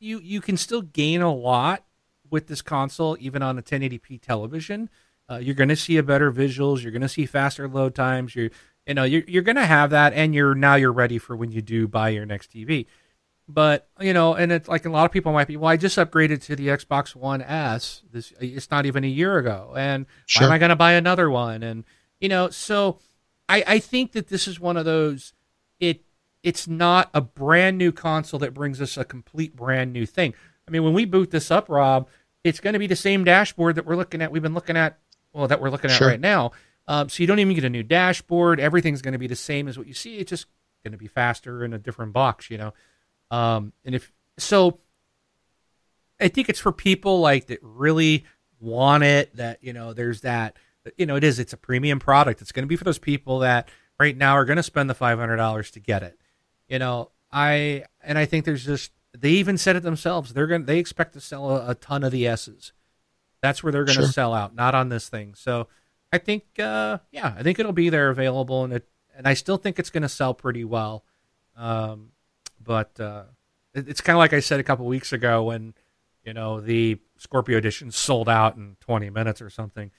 You you can still gain a lot with this console, even on a 1080p television. Uh, you're going to see a better visuals. You're going to see faster load times. You're you know you're you're going to have that, and you're now you're ready for when you do buy your next TV. But you know, and it's like a lot of people might be, well, I just upgraded to the Xbox One S. This it's not even a year ago, and why am I going to buy another one? And you know, so I I think that this is one of those. It it's not a brand new console that brings us a complete brand new thing. I mean, when we boot this up, Rob, it's going to be the same dashboard that we're looking at. We've been looking at, well, that we're looking at Sure. right now. Um, so you don't even get a new dashboard. Everything's going to be the same as what you see. It's just going to be faster in a different box, you know. Um, and if so, I think it's for people like that really want it. That you know, there's that. You know, it is. It's a premium product. It's going to be for those people that right now are going to spend the five hundred dollars to get it. You know, I and I think there's just they even said it themselves. They're going to they expect to sell a, a ton of the S's. That's where they're going to Sure. sell out, not on this thing. So I think, uh, yeah, I think it'll be there available, and it and I still think it's going to sell pretty well. Um, but uh, it, it's kind of like I said a couple weeks ago when you know the Scorpio edition sold out in 20 minutes or something.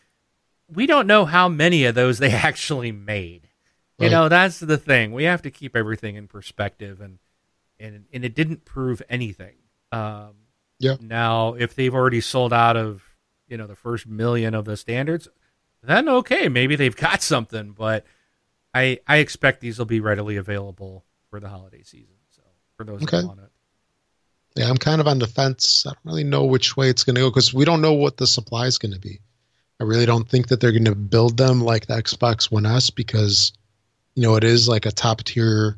We don't know how many of those they actually made. You know, that's the thing. We have to keep everything in perspective, and and and it didn't prove anything. Um, Yeah. Now, if they've already sold out of you know the first million of the standards, then okay, maybe they've got something. But I I expect these will be readily available for the holiday season. So for those Okay. that want it. Yeah, I'm kind of on the fence. I don't really know which way it's going to go because we don't know what the supply is going to be. I really don't think that they're going to build them like the Xbox One S because, you know, it is like a top tier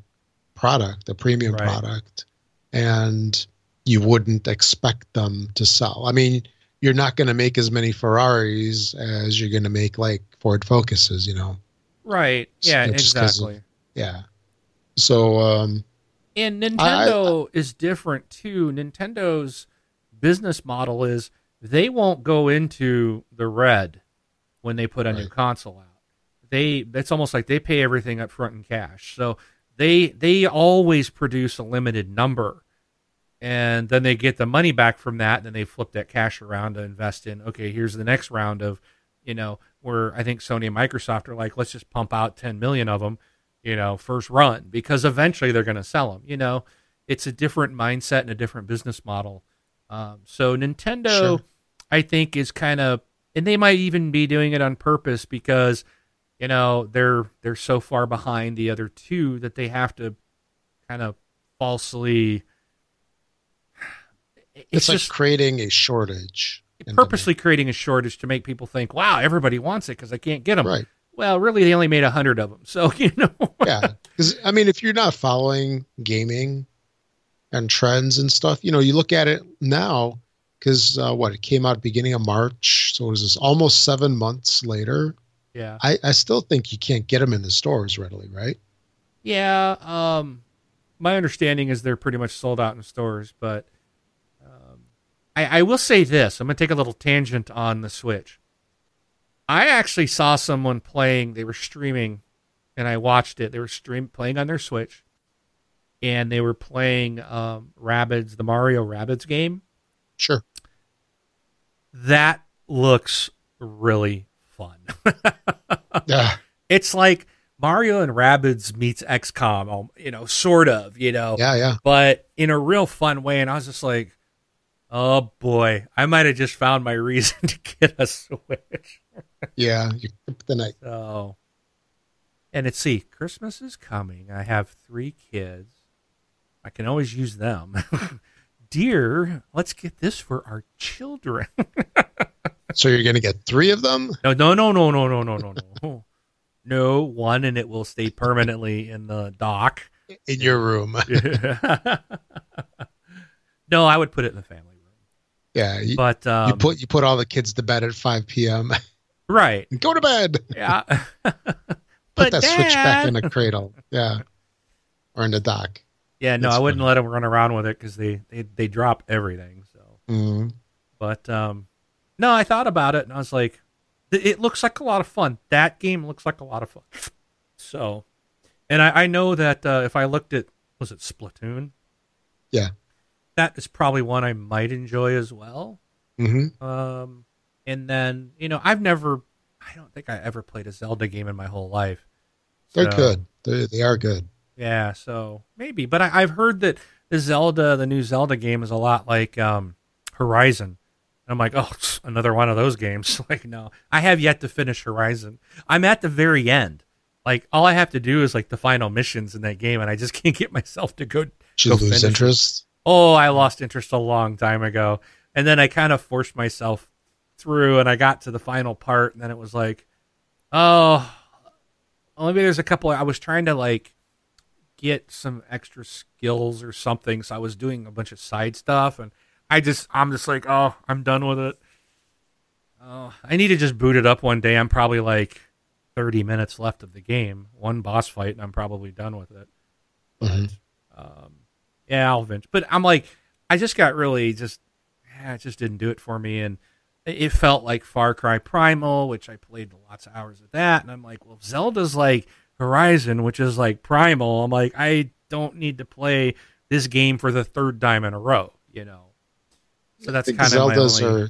product, a premium Right. product, and you wouldn't expect them to sell. I mean, you're not going to make as many Ferraris as you're going to make like Ford Focuses, you know. Right. Yeah. It's just 'cause Exactly. Yeah. So, um, And I- Nintendo is different too. Nintendo's business model is they won't go into the red when they put a new console out. They it's almost like they pay everything up front in cash. So they they always produce a limited number. And then they get the money back from that, and then they flip that cash around to invest in okay, here's the next round of You know, where I think Sony and Microsoft are like, let's just pump out 10 million of them, you know, first run because eventually they're going to sell them. You know, it's a different mindset and a different business model. Um, so Nintendo, sure. I think, is kind of, and they might even be doing it on purpose because, you know, they're they're so far behind the other two that they have to kind of falsely. It's, it's like just, creating a shortage. purposely creating a shortage to make people think, "Wow, everybody wants it because I can't get them." Right. Well, really, they only made a hundred of them, so you know. yeah, because I mean, if you're not following gaming and trends and stuff, you know, you look at it now because uh, what it came out beginning of March, so it was this almost seven months later. Yeah, I, I still think you can't get them in the stores readily, right? Yeah. Um, my understanding is they're pretty much sold out in stores, but um, I, I will say this. I'm going to take a little tangent on the Switch. I actually saw someone playing. They were streaming, and I watched it. They were stream playing on their Switch, and they were playing um, Rabbids, the Mario Rabbids game. Sure. That looks really fun. yeah. It's like Mario and Rabbids meets XCOM, um, you know, sort of, you know. Yeah, yeah. But in a real fun way. And I was just like, Oh boy, I might have just found my reason to get a Switch. yeah, you the night. So, and it's see, Christmas is coming. I have three kids. I can always use them. Dear, let's get this for our children. so you're going to get three of them? No, no, no, no, no, no, no, no, no. no, one, and it will stay permanently in the dock in your room. no, I would put it in the family. Room. Yeah, you, but um, you put you put all the kids to bed at 5 p.m. Right. Go to bed. Yeah. put that Dad. switch back in the cradle. Yeah. Or in the dock. Yeah, no, I wouldn't funny. let them run around with it because they, they they drop everything. So, mm-hmm. but um, no, I thought about it and I was like, it looks like a lot of fun. That game looks like a lot of fun. So, and I, I know that uh, if I looked at was it Splatoon? Yeah that is probably one I might enjoy as well. Mm-hmm. Um, and then you know, I've never, I don't think I ever played a Zelda game in my whole life. So, They're good. They they are good. Yeah, so maybe, but I, have heard that the Zelda, the new Zelda game, is a lot like um, Horizon. I'm like, oh, another one of those games. like, no, I have yet to finish Horizon. I'm at the very end. Like, all I have to do is like the final missions in that game, and I just can't get myself to go. Did you lose interest? It. Oh, I lost interest a long time ago. And then I kind of forced myself through and I got to the final part and then it was like, oh, maybe there's a couple. I was trying to like get some extra skills or something. So I was doing a bunch of side stuff and I just, I'm just like, oh, I'm done with it. Oh, I need to just boot it up one day. I'm probably like 30 minutes left of the game, one boss fight, and I'm probably done with it. Mm-hmm. But, um, yeah, I'll eventually. But I'm like, I just got really just, yeah, it just didn't do it for me, and it felt like Far Cry Primal, which I played lots of hours of that, and I'm like, well, Zelda's like Horizon, which is like Primal. I'm like, I don't need to play this game for the third time in a row, you know. So that's kind of Zelda's only... are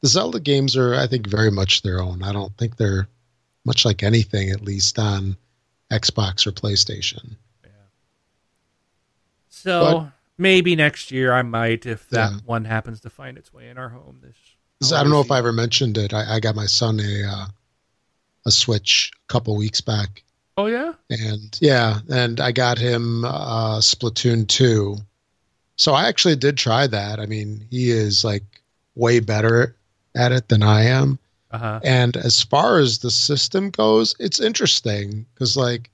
the Zelda games are, I think, very much their own. I don't think they're much like anything, at least on Xbox or PlayStation. Yeah. So but, maybe next year I might, if that yeah. one happens to find its way in our home. This I don't know if I ever mentioned it. I, I got my son a uh, a Switch a couple weeks back. Oh yeah, and yeah, and I got him uh, Splatoon two. So I actually did try that. I mean, he is like way better at it than I am. Uh-huh. And as far as the system goes, it's interesting because like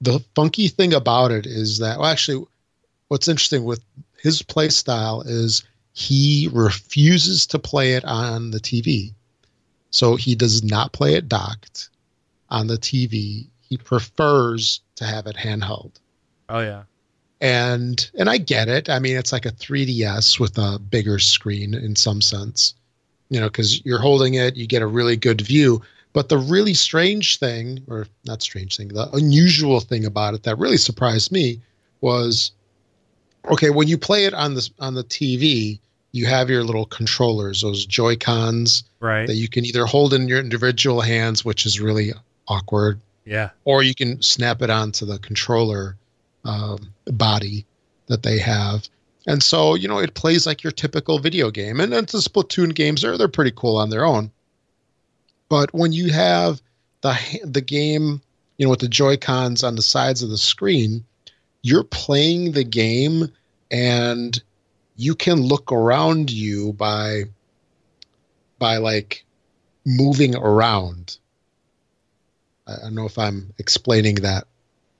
the funky thing about it is that well, actually what's interesting with his play style is he refuses to play it on the TV. So he does not play it docked on the TV. He prefers to have it handheld. Oh yeah. And and I get it. I mean, it's like a 3DS with a bigger screen in some sense. You know, cuz you're holding it, you get a really good view. But the really strange thing, or not strange thing, the unusual thing about it that really surprised me was okay, when you play it on the on the TV, you have your little controllers, those Joy Cons Right. that you can either hold in your individual hands, which is really awkward, yeah. or you can snap it onto the controller um, body that they have. And so, you know, it plays like your typical video game. And then the Splatoon games are they're pretty cool on their own. But when you have the the game, you know, with the Joy Cons on the sides of the screen, you're playing the game and you can look around you by by like moving around. I don't know if I'm explaining that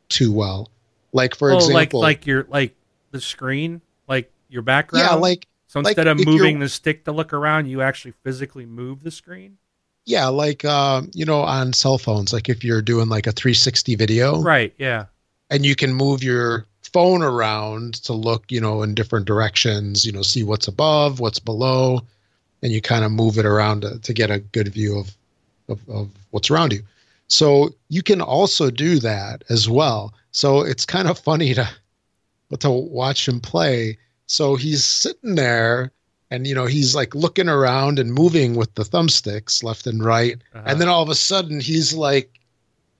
too well. Like for oh, example, like like your like the screen, like your background. yeah, like so like instead of moving the stick to look around, you actually physically move the screen. yeah, like um, you know, on cell phones, like if you're doing like a 360 video, Right. Yeah. and you can move your phone around to look, you know, in different directions, you know, see what's above, what's below, and you kind of move it around to, to get a good view of, of, of what's around you. So you can also do that as well. So it's kind of funny to to watch him play. So he's sitting there and you know he's like looking around and moving with the thumbsticks left and right Uh-huh. and then all of a sudden he's like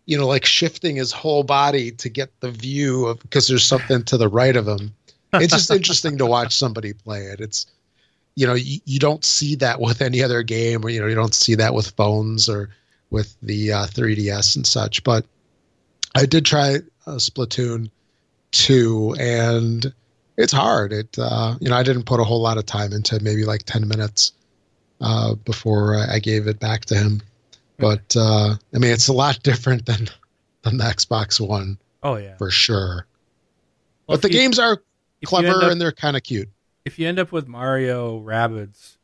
you know like shifting his whole body to get the view of because there's something to the right of him it's just interesting to watch somebody play it it's you know you, you don't see that with any other game or you know you don't see that with phones or with the uh, 3ds and such but i did try uh, splatoon 2 and it's hard it uh, you know i didn't put a whole lot of time into maybe like 10 minutes uh, before I gave it back to him but uh, I mean, it's a lot different than than the Xbox One oh yeah. for sure. Well, but the you- games are if you end clever up- and they're kind of cute. if you end up with Mario Rabbids,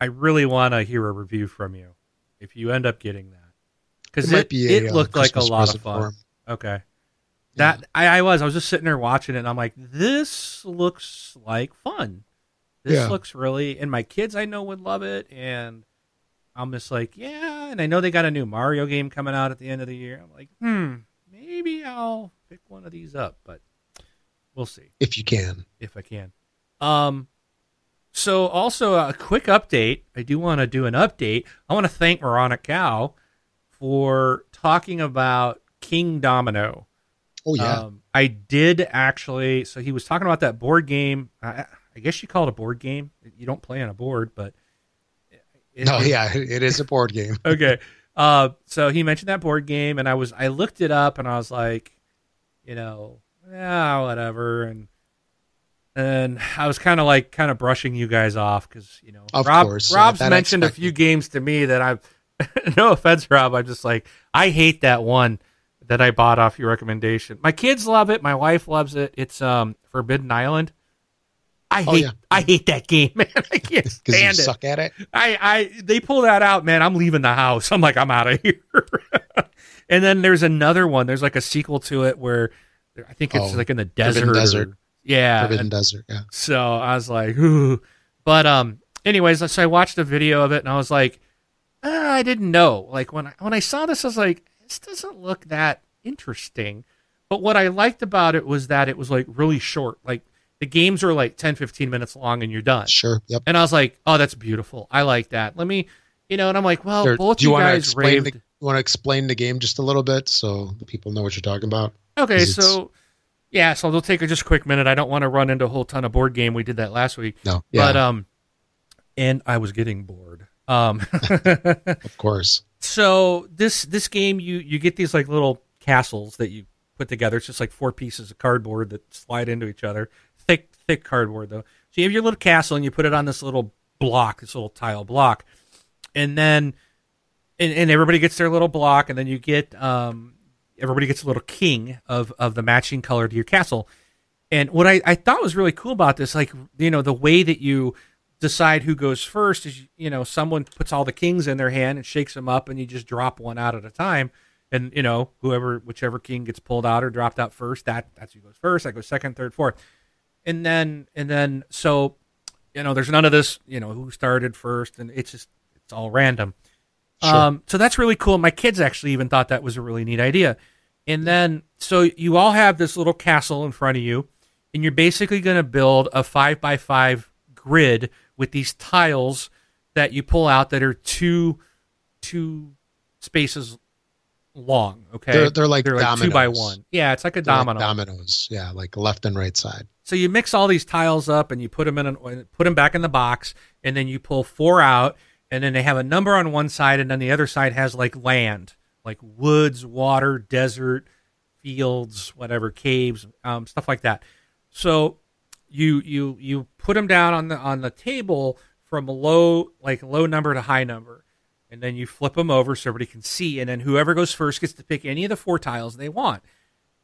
I really want to hear a review from you. If you end up getting because it, a, it uh, looked like a lot of fun. Okay, that I, I was I was just sitting there watching it, and I'm like, this looks like fun. This Yeah. looks really, and my kids I know would love it, and I'm just like, yeah. And I know they got a new Mario game coming out at the end of the year. I'm like, hmm, maybe I'll pick one of these up, but we'll see if you can. if I can. Um, so also a quick update. I do want to do an update. I want to thank Moronic Cow for talking about King Domino. Oh yeah, Um, I did actually. So he was talking about that board game. I, I guess you call it a board game. You don't play on a board, but it- no, it- yeah, it, is a board game. okay. Uh, so he mentioned that board game, and I was I looked it up, and I was like, you know, yeah, whatever, and and I was kind of like kind of brushing you guys off because you know, Of Rob, course, Rob's I mentioned a few games to me that I've. no offense, Rob. I'm just like I hate that one that I bought off your recommendation. My kids love it. My wife loves it. It's um Forbidden Island. I Oh, hate yeah. I hate that game, man. I can't Because you stand it. suck at it. I, I they pull that out, man. I'm leaving the house. I'm like, I'm out of here. and then there's another one. There's like a sequel to it where I think it's Oh, like in the desert. Forbidden or- Desert. yeah. Forbidden Desert. Yeah. So I was like, Ooh. but um, anyways, so I watched a video of it and I was like, ah, I didn't know. Like when I when I saw this, I was like, this doesn't look that interesting. But what I liked about it was that it was like really short. Like the games are like 10, 15 minutes long and you're done. Sure. Yep. And I was like, oh, that's beautiful. I like that. Let me, you know, and I'm like, well, There- both do you you guys raved. the, you want to explain the game just a little bit so the people know what you're talking about? Okay. so yeah, so they'll take a just a quick minute. I don't want to run into a whole ton of board game. We did that last week, No. Yeah. but um, and I was getting bored. Um, of course. so this this game you you get these like little castles that you put together. It's just like four pieces of cardboard that slide into each other. Thick thick cardboard though. So you have your little castle and you put it on this little block, this little tile block, and then and, and everybody gets their little block, and then you get um everybody gets a little king of of the matching color to your castle. And what I, I thought was really cool about this, like you know, the way that you decide who goes first is you know someone puts all the kings in their hand and shakes them up, and you just drop one out at a time. And you know whoever whichever king gets pulled out or dropped out first, that that's who goes first. That goes second, third, fourth, and then and then so you know there's none of this you know who started first, and it's just it's all random. Sure. Um, so that's really cool. My kids actually even thought that was a really neat idea. And then, so you all have this little castle in front of you, and you're basically going to build a five by five grid with these tiles that you pull out that are two two spaces long. Okay, They're, they're like they're like dominoes. two by one. Yeah, it's like a They're like domino. dominoes. Yeah, like left and right side. So you mix all these tiles up and you put them in an, put them back in the box, and then you pull four out, and then they have a number on one side, and then the other side has like land, like woods, water, desert, fields, whatever, caves, um, stuff like that. So you you you put them down on the on the table from low like low number to high number, and then you flip them over so everybody can see, and then whoever goes first gets to pick any of the four tiles they want.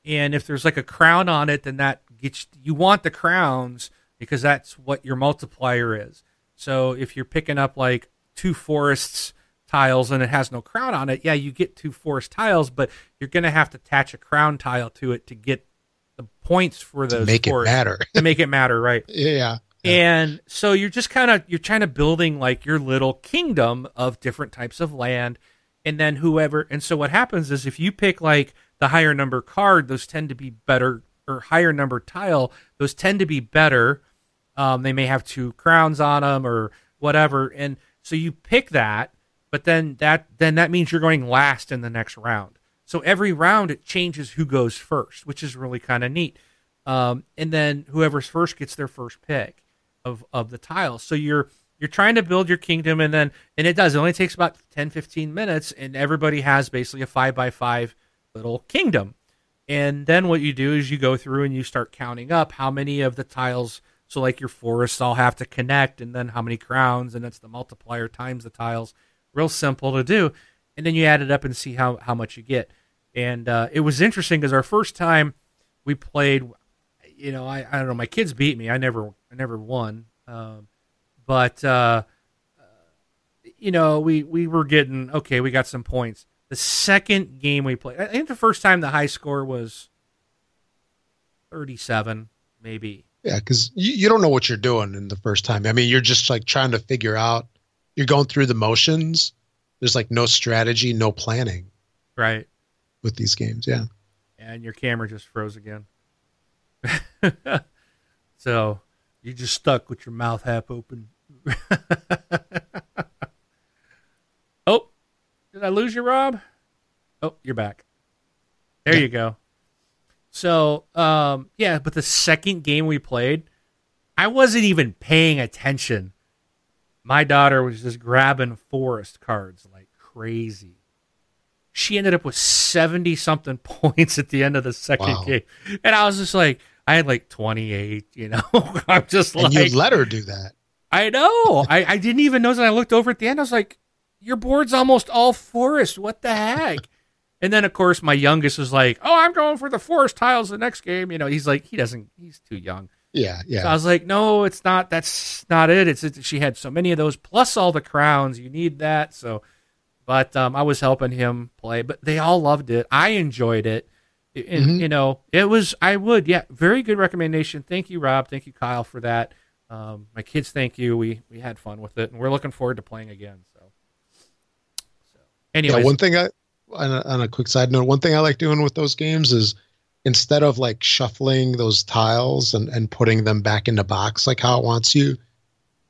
And if there's like a crown on it, then that gets you want the crowns because that's what your multiplier is. So if you're picking up like two forests tiles and it has no crown on it, yeah, you get two forest tiles, but you're going to have to attach a crown tile to it to get points for those To make it matter. to make it matter, right? Yeah. And so you're just kind of you're trying to building like your little kingdom of different types of land, and then whoever. And so what happens is if you pick like the higher number card, those tend to be better, or higher number tile, those tend to be better. Um, they may have two crowns on them or whatever, and so you pick that. But then that then that means you're going last in the next round. So every round it changes who goes first, which is really kind of neat. Um, and then whoever's first gets their first pick of of the tiles. So you're you're trying to build your kingdom, and then and it does. It only takes about 10, 15 minutes, and everybody has basically a five by five little kingdom. And then what you do is you go through and you start counting up how many of the tiles. So like your forests all have to connect, and then how many crowns, and that's the multiplier times the tiles. Real simple to do, and then you add it up and see how how much you get. And uh, it was interesting because our first time we played, you know, I, I don't know, my kids beat me. I never I never won, um, but uh, you know, we we were getting okay. We got some points. The second game we played, I think the first time the high score was thirty-seven, maybe. Yeah, because you, you don't know what you're doing in the first time. I mean, you're just like trying to figure out. You're going through the motions. There's like no strategy, no planning Right. With these games. Yeah. and your camera just froze again. so you just stuck with your mouth half open. oh, did I lose you, Rob? Oh, you're back. There Yeah. you go. So, um, yeah, but the second game we played, I wasn't even paying attention. My daughter was just grabbing forest cards like crazy. She ended up with 70 something points at the end of the second Wow. game. And I was just like, I had like 28, you know? I'm just And like, you let her do that. I know. I, I didn't even notice. And I looked over at the end. I was like, your board's almost all forest. What the heck? and then, of course, my youngest was like, oh, I'm going for the forest tiles the next game. You know, he's like, he doesn't, he's too young. Yeah. Yeah. So I was like, no, it's not. That's not it. It's it, she had so many of those, plus all the crowns. You need that. So, but um, I was helping him play, but they all loved it. I enjoyed it. And, Mhm. You know, it was. I would. Yeah, very good recommendation. Thank you, Rob. Thank you, Kyle, for that. Um, my kids, thank you. We we had fun with it, and we're looking forward to playing again. So, so anyways, Yeah, one thing I on a, on a quick side note, one thing I like doing with those games is instead of like shuffling those tiles and, and putting them back in the box like how it wants you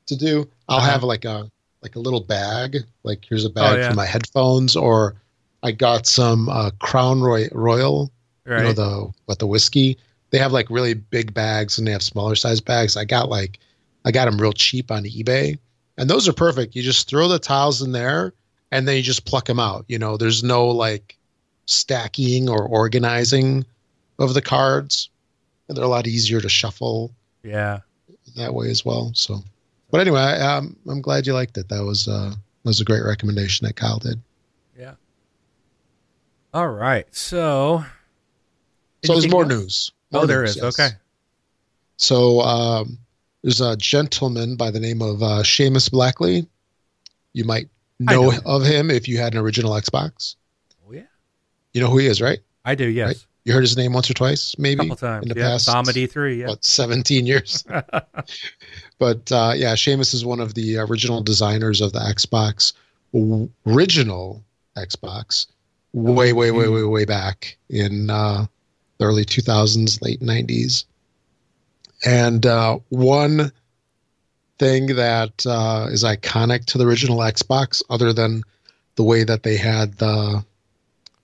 to do, I'll Uh-huh. have like a like a little bag. Like here's a bag yeah. for my headphones, or I got some uh, Crown Roy- Royal, right? you know the what the whiskey. They have like really big bags and they have smaller size bags. I got like I got them real cheap on eBay, and those are perfect. You just throw the tiles in there, and then you just pluck them out. You know, there's no like stacking or organizing of the cards, and they're a lot easier to shuffle yeah. that way as well. So, but anyway, I, um, I'm glad you liked it. That was uh, that was a great recommendation that Kyle did. Yeah. All right. So. So there's more else? news. Oh, More there news, is. yes. Okay. So um, there's a gentleman by the name of uh, Seamus Blackley. You might know, know of him if you had an original Xbox. Oh yeah. You know who he is, right? I do. Yes. Right. You heard his name once or twice, A maybe couple times. in the yeah. past Dama D3. Yeah. what 17 years. but uh, yeah, Seamus is one of the original designers of the Xbox, original Xbox, way, way, way, way, way back in uh, the early 2000s, late 90s. And uh, one thing that uh, is iconic to the original Xbox, other than the way that they had the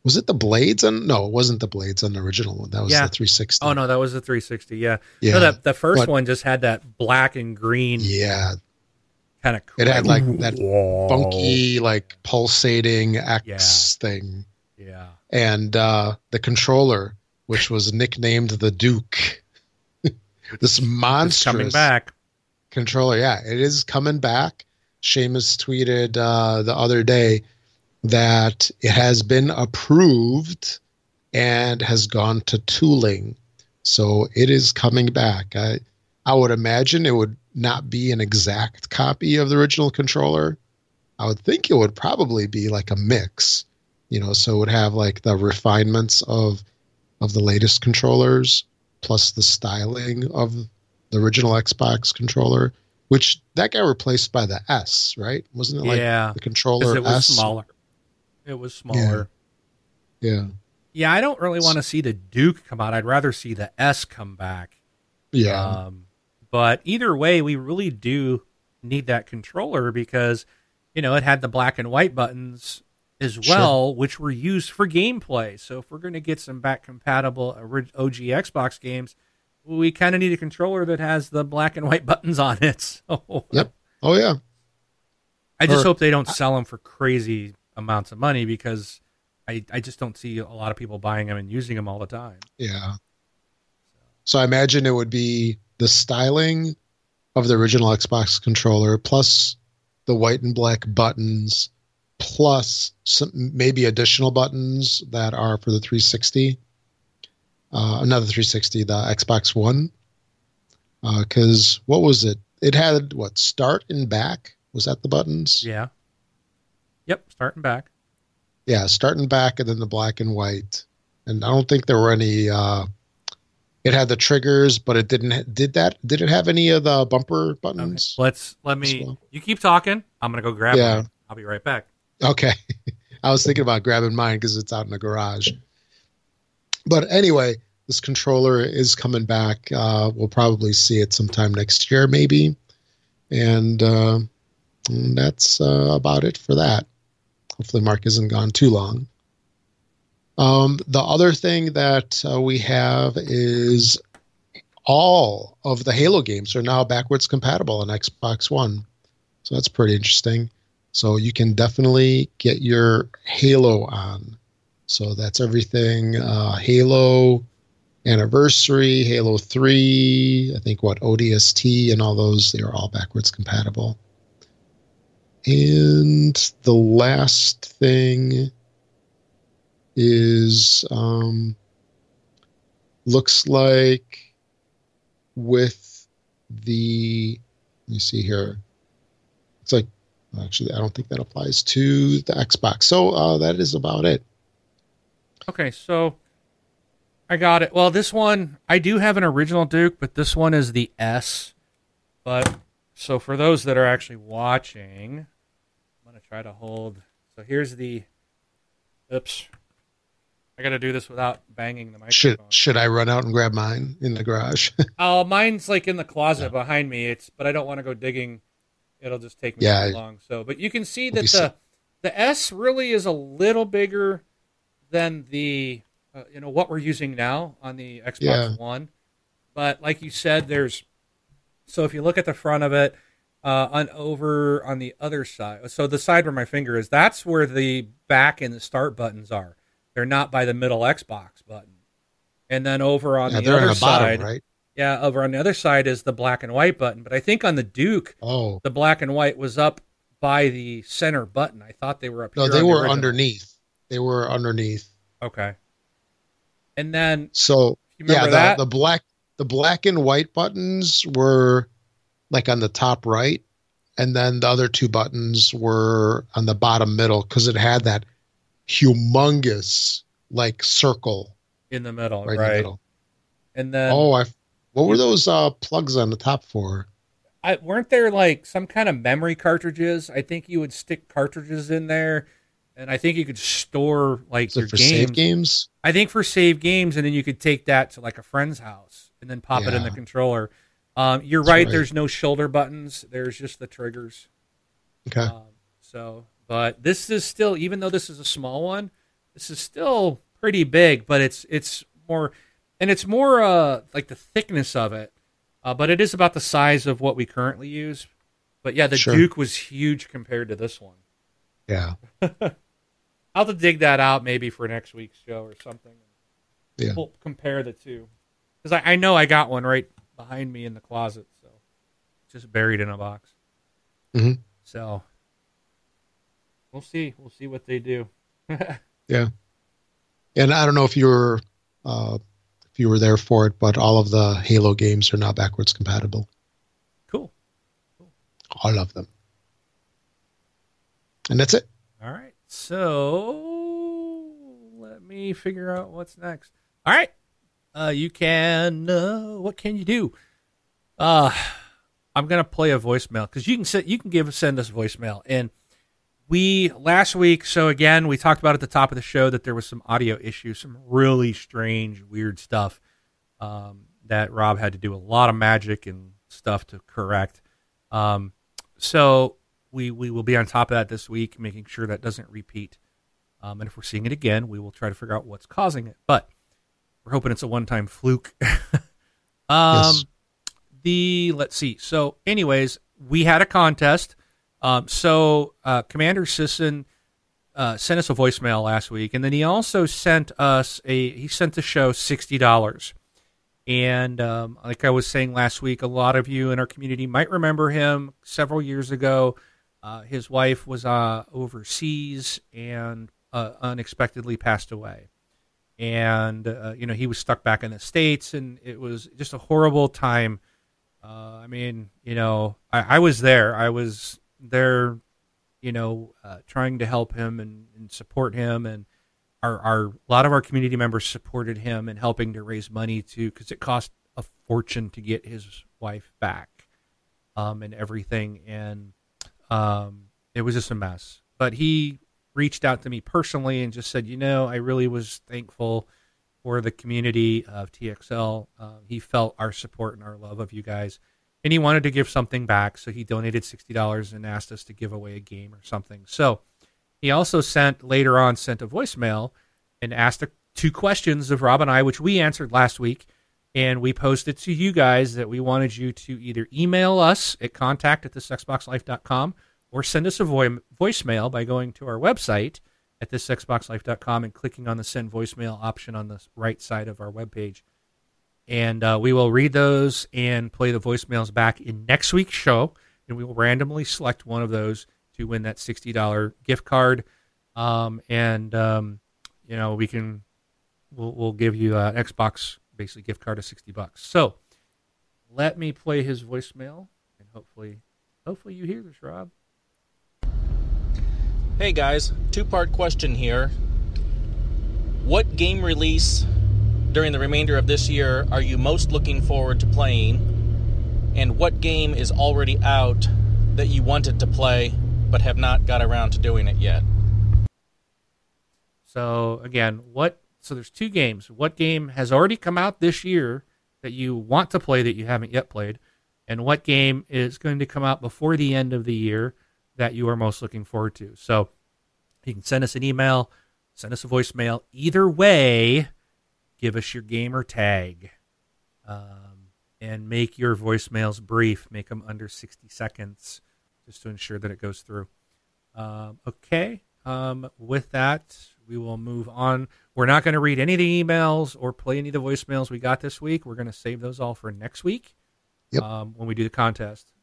was it the blades on no it wasn't the blades on the original one that was Yeah. the 360 Oh no, that was the 360. Yeah. yeah No, that the first but- one just had that black and green yeah kind of. it had like that funky like pulsating x Yeah. thing Yeah. and uh the controller which was nicknamed the duke this It's monstrous coming back. controller. Yeah, it is coming back. Seamus tweeted uh, the other day that it has been approved and has gone to tooling. So it is coming back. I I would imagine it would not be an exact copy of the original controller. I would think it would probably be like a mix, you know, so it would have like the refinements of of the latest controllers plus the styling of the original Xbox controller, which that got replaced by the S, right? Wasn't it like yeah. the controller it was S? smaller. It was smaller. Yeah. Yeah, I don't really want to see the Duke come out. I'd rather see the S come back. Yeah. Um, but either way, we really do need that controller because, you know, it had the black and white buttons as Sure. well, which were used for gameplay. So if we're going to get some back compatible OG Xbox games, we kind of need a controller that has the black and white buttons on it. So Yep. oh yeah. I just Or- hope they don't sell them for crazy amounts of money because I, I just don't see a lot of people buying them and using them all the time. Yeah. So I imagine it would be the styling of the original Xbox controller plus the white and black buttons plus some maybe additional buttons that are for the 360 uh, another 360 the xbox one because what was it it had what start and back was that the buttons Yeah. Yep, starting back. yeah starting back and then the black and white and i don't think there were any uh it had the triggers but it didn't did that did it have any of the bumper Okay. buttons Let's let me. well. You keep talking. I'm gonna go grab Yeah. one. I'll be right back. Okay. I was thinking about grabbing mine because it's out in the garage. But anyway, this controller is coming back. Uh, we'll probably see it sometime next year, maybe. And, uh, and that's uh, about it for that. Hopefully, Mark isn't gone too long. Um, the other thing that uh, we have is all of the Halo games are now backwards compatible on Xbox One. So that's pretty interesting. So you can definitely get your Halo on. So that's everything uh, Halo Anniversary, Halo 3, I think what ODST and all those, they are all backwards compatible. And the last thing is um, looks like with the, let me see here. It's like Actually, I don't think that applies to the Xbox. So uh, that is about it. Okay, so I got it. Well, this one I do have an original Duke, but this one is the S. But so for those that are actually watching, try to hold. So here's the. Oops. I got to do this without banging the microphone. should should I run out and grab mine in the garage? Oh, mine's like in the closet behind me. It's but I don't want to go digging. It'll just take me Yeah, too long. So, but you can see that the the S really is a little bigger than the uh, you know what we're using now on the Xbox Yeah. One. But like you said, there's so if you look at the front of it, uh, on over on the other side, so the side where my finger is, that's where the back and the start buttons are. They're not by the middle Xbox button. And then over on yeah, the other on the bottom, side, right? yeah, over on the other side is the black and white button. But I think on the Duke, Oh the black and white was up by the center button. I thought they were up no, they the were original. underneath. They were underneath. Okay. And then So yeah, the, the black the black and white buttons were like on the top right, and then the other two buttons were on the bottom middle because it had that humongous like circle in the middle, right, right? in the middle. And then oh, I what were those uh, plugs on the top for? I, weren't there like some kind of memory cartridges? I think you would stick cartridges in there, and I think you could store like your games. save games? I think for save games, and then you could take that to like a friend's house and then pop it in the controller. Um, you're right, right, There's no shoulder buttons. There's just the triggers. Okay. Um, so, but this is still, even though this is a small one, this is still pretty big. But it's it's more, and it's more uh like the thickness of it. Uh, but it is about the size of what we currently use. But yeah, the sure. Duke was huge compared to this one. Yeah. I'll have to dig that out maybe for next week's show or something. Yeah. We'll compare the two. Because I, I know I got one right behind me in the closet, so just buried in a box. Mm-hmm. So we'll see. We'll see what they do. yeah. And I don't know if you were uh, if you were there for it, but all of the Halo games are now backwards compatible. Cool. cool. All of them. And that's it. All right. So let me figure out what's next. All right. Uh, you can. Uh, what can you do? Uh, I'm gonna play a voicemail because you can send, you can give send us voicemail and we last week. So again, we talked about at the top of the show that there was some audio issues, some really strange, weird stuff um, that Rob had to do a lot of magic and stuff to correct. Um, so we we will be on top of that this week, making sure that doesn't repeat. Um, and if we're seeing it again, we will try to figure out what's causing it. But we're hoping it's a one-time fluke. um, yes. The let's see. So, anyways, we had a contest. Um, so uh, Commander Sisson uh, sent us a voicemail last week, and then he also sent us a he sent the show sixty dollars. And um, like I was saying last week, a lot of you in our community might remember him several years ago. Uh, his wife was uh, overseas and uh, unexpectedly passed away. And, uh, you know, he was stuck back in the States, and it was just a horrible time. Uh, I mean, you know, I, I, was there. I was there, you know, uh, trying to help him and, and support him. And our, our, a lot of our community members supported him in helping to raise money too, because it cost a fortune to get his wife back um, and everything. And, um, it was just a mess. But he reached out to me personally and just said, you know, I really was thankful for the community of TXL. Uh, he felt our support and our love of you guys, and he wanted to give something back. So he donated sixty dollars and asked us to give away a game or something. So he also sent later on sent a voicemail and asked a, two questions of Rob and I, which we answered last week. And we posted to you guys that we wanted you to either email us at contact at thisxboxlife.com or send us a vo- voicemail by going to our website at thisxboxlife.com and clicking on the send voicemail option on the right side of our webpage. And uh, we will read those and play the voicemails back in next week's show. And we will randomly select one of those to win that $60 gift card. Um, and, um, you know, we can, we'll, we'll give you an Xbox basically gift card of 60 bucks. So let me play his voicemail and hopefully, hopefully you hear this, Rob. Hey guys, two part question here. What game release during the remainder of this year are you most looking forward to playing? And what game is already out that you wanted to play but have not got around to doing it yet? So, again, what so there's two games. What game has already come out this year that you want to play that you haven't yet played? And what game is going to come out before the end of the year that you are most looking forward to. So you can send us an email, send us a voicemail. Either way, give us your gamer tag um, and make your voicemails brief. Make them under 60 seconds just to ensure that it goes through. Um, okay. Um, with that, we will move on. We're not going to read any of the emails or play any of the voicemails we got this week. We're going to save those all for next week yep. um, when we do the contest.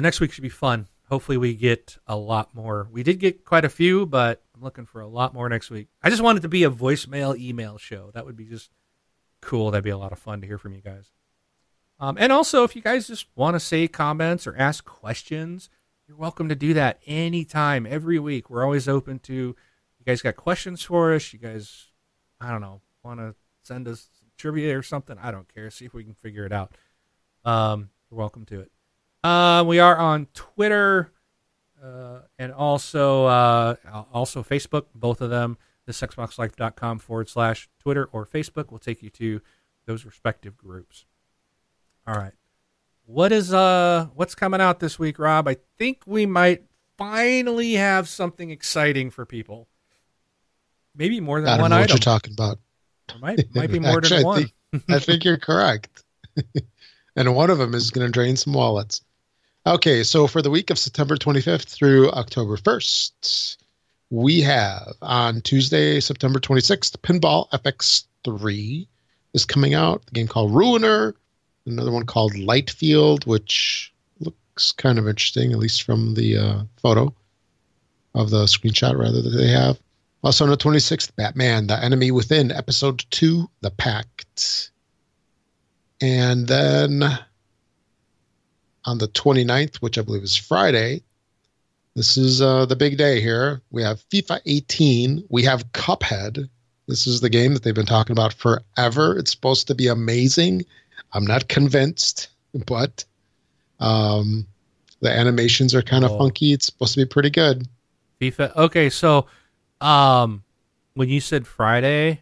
Next week should be fun. Hopefully, we get a lot more. We did get quite a few, but I'm looking for a lot more next week. I just want it to be a voicemail email show. That would be just cool. That'd be a lot of fun to hear from you guys. Um, and also, if you guys just want to say comments or ask questions, you're welcome to do that anytime, every week. We're always open to. You guys got questions for us? You guys, I don't know, want to send us trivia or something? I don't care. See if we can figure it out. Um, you're welcome to it. Uh, we are on Twitter uh, and also uh, also Facebook, both of them. Thisxboxlife.com forward slash Twitter or Facebook will take you to those respective groups. All right. What is uh what's coming out this week, Rob? I think we might finally have something exciting for people. Maybe more than I don't one know what item. you're talking about. There might might be more Actually, than I one. think- I think you're correct. and one of them is going to drain some wallets. Okay, so for the week of September 25th through October 1st, we have on Tuesday, September 26th, Pinball FX3 is coming out. The game called Ruiner, another one called Lightfield, which looks kind of interesting, at least from the uh, photo of the screenshot rather that they have. Also on the 26th, Batman, The Enemy Within, Episode 2, The Pact. And then on the 29th, which I believe is Friday, this is uh, the big day here. We have FIFA 18. We have Cuphead. This is the game that they've been talking about forever. It's supposed to be amazing. I'm not convinced, but um, the animations are kind of Oh. funky. It's supposed to be pretty good. FIFA. Okay, so um when you said Friday,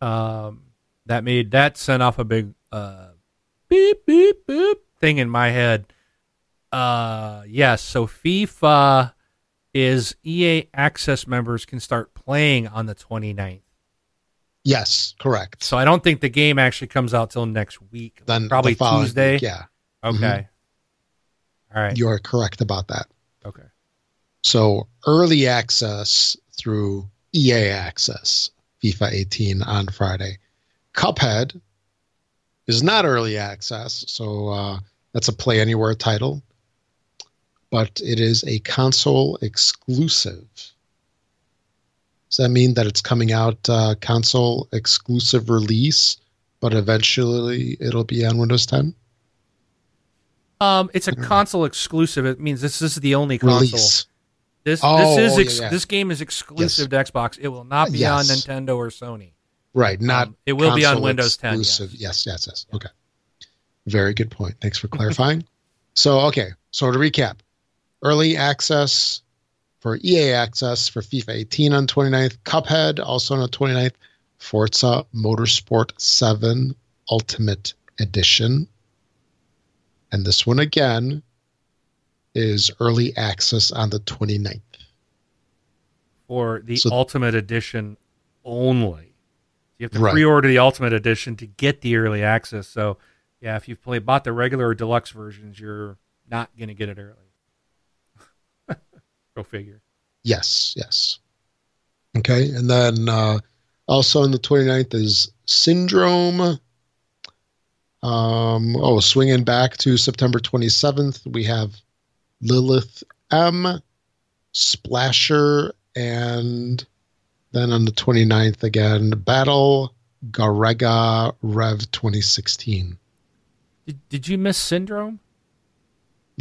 um that made that sent off a big uh beep beep beep thing in my head. Uh yes, so FIFA is EA access members can start playing on the 29th. Yes, correct. So I don't think the game actually comes out till next week. Then probably the Tuesday. week, yeah, Okay. Mhm. All right. you are correct about that. Okay. So early access through EA Access, FIFA 18 on Friday. Cuphead is not early access, so uh, that's a Play Anywhere title, but it is a console exclusive. Does that mean that it's coming out uh, console exclusive release, but eventually it'll be on Windows 10 Um, it's a console exclusive. It means this is the only console. release? This Oh, this is ex- yeah. this game is exclusive to Xbox. It will not be on Nintendo or Sony. Right, not Um, it will be on Windows 10, exclusive. Yes, yes, yes. Okay. Very good point. Thanks for clarifying. so, okay. So to recap, early access for EA access for FIFA 18 on 29th, Cuphead also on the 29th, Forza Motorsport 7 Ultimate Edition. And this one again is early access on the 29th. for the So- Ultimate Edition only. You have to Right. pre-order the Ultimate Edition to get the early access. So, yeah, if you've played bought the regular or deluxe versions, you're not going to get it early. Go figure. Yes, yes. Okay, and then uh, also on the 29th is Syndrome. Um, oh, swinging back to September 27th, we have Lilith M, Splasher, and then on the 29th again, Battle Garegga Rev 2016. Did, did you miss Syndrome?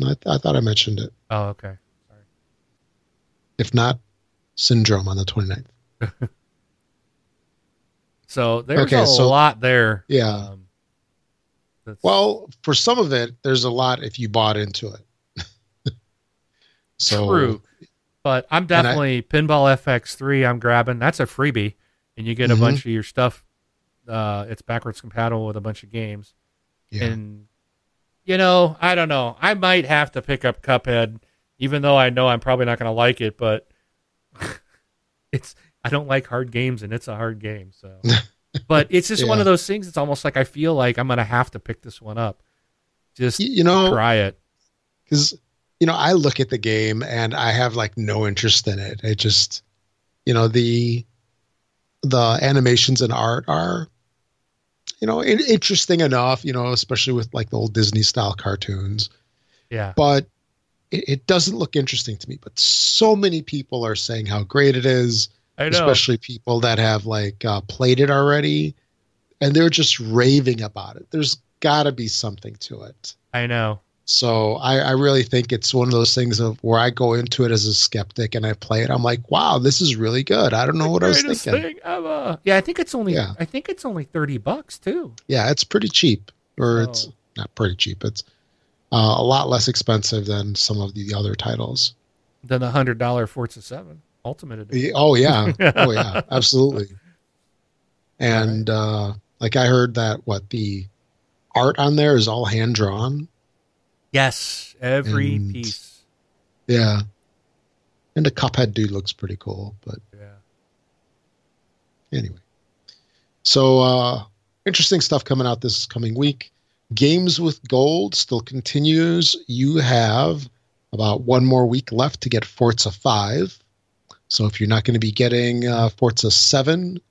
I, th- I thought I mentioned it. Oh, okay. Sorry. If not, Syndrome on the 29th. So there's Okay, a so- lot there. Yeah. Um, Well, for some of it, there's a lot if you bought into it. so True. But I'm I- definitely Pinball FX3. I'm grabbing. That's a freebie, and you get a Mhm. bunch of your stuff. Uh, it's backwards compatible with a bunch of games, yeah. and you know, I don't know. I might have to pick up Cuphead, even though I know I'm probably not going to like it. But it's I don't like hard games, and it's a hard game. So, but it's just one of those things. It's almost like I feel like I'm going to have to pick this one up. Just you know, try it. because you know, I look at the game and I have like no interest in it. It just, you know, the the animations and art are, you know, in- interesting enough. You know, especially with like the old Disney style cartoons. Yeah. but it, it doesn't look interesting to me. But so many people are saying how great it is, I know. especially people that have like uh, played it already, and they're just raving about it. There's got to be something to it. I know. So I, I really think it's one of those things of where I go into it as a skeptic and I play it. I'm like, wow, this is really good. I don't know what I was thinking. Yeah, I think it's only. Yeah. I think it's only thirty bucks too. Yeah, it's pretty cheap, or Oh. it's not pretty cheap. It's uh, a lot less expensive than some of the other titles. Than the hundred dollar Forza Seven Ultimate Edition. Oh yeah, oh yeah, absolutely. And uh, like I heard that what the art on there is all hand drawn. Yes, every And- piece. Yeah. And the Cuphead dude looks pretty cool, but Yeah. anyway. So uh interesting stuff coming out this coming week. Games with Gold still continues. You have about one more week left to get Forza 5. So if you're not going to be getting uh, Forza 7,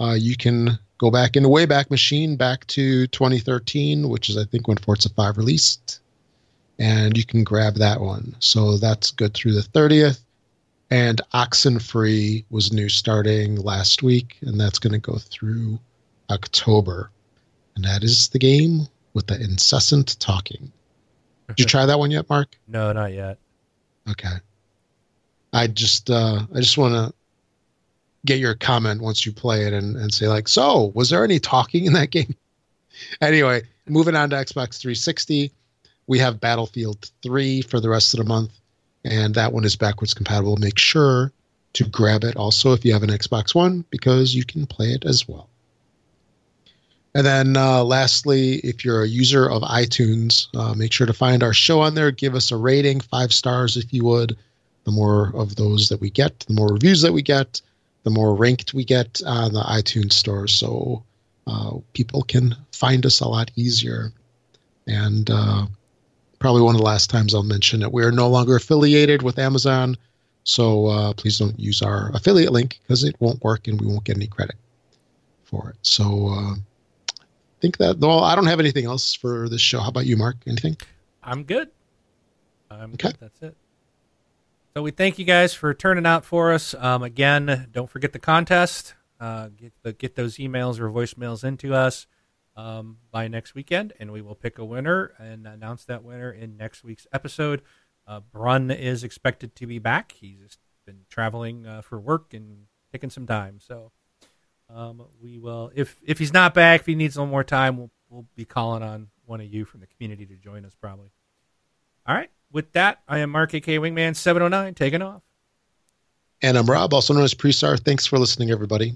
uh, you can go back in the Wayback Machine back to 2013, which is I think when Forza 5 released, and you can grab that one. So that's good through the 30th. And Oxenfree was new starting last week, and that's going to go through October. And that is the game with the incessant talking. Did you try that one yet, Mark? No, not yet. Okay. I just uh I just want to get your comment once you play it and, and say like, so was there any talking in that game? anyway, moving on to Xbox 360, we have Battlefield 3 for the rest of the month, and that one is backwards compatible. Make sure to grab it also if you have an Xbox One because you can play it as well. And then uh, lastly, if you're a user of iTunes, uh, make sure to find our show on there. Give us a rating, five stars if you would. The more of those that we get, the more reviews that we get, the more ranked we get on the iTunes store. So uh, people can find us a lot easier. And uh, probably one of the last times I'll mention it. We are no longer affiliated with Amazon. So uh, please don't use our affiliate link because it won't work and we won't get any credit for it. So uh, I think that, well, I don't have anything else for this show. How about you, Mark? Anything? I'm good. I'm Okay. good. That's it. So we thank you guys for turning out for us. Um, again, don't forget the contest. Uh, get the, get those emails or voicemails into us um, by next weekend, and we will pick a winner and announce that winner in next week's episode. Uh, Brun is expected to be back. He's just been traveling uh, for work and taking some time. So um, we will, if if he's not back, if he needs a little more time, we'll we'll be calling on one of you from the community to join us probably. All right. With that, I am Mark AK Wingman 709 taking off. And I'm Rob, also known as Prestar. Thanks for listening, everybody.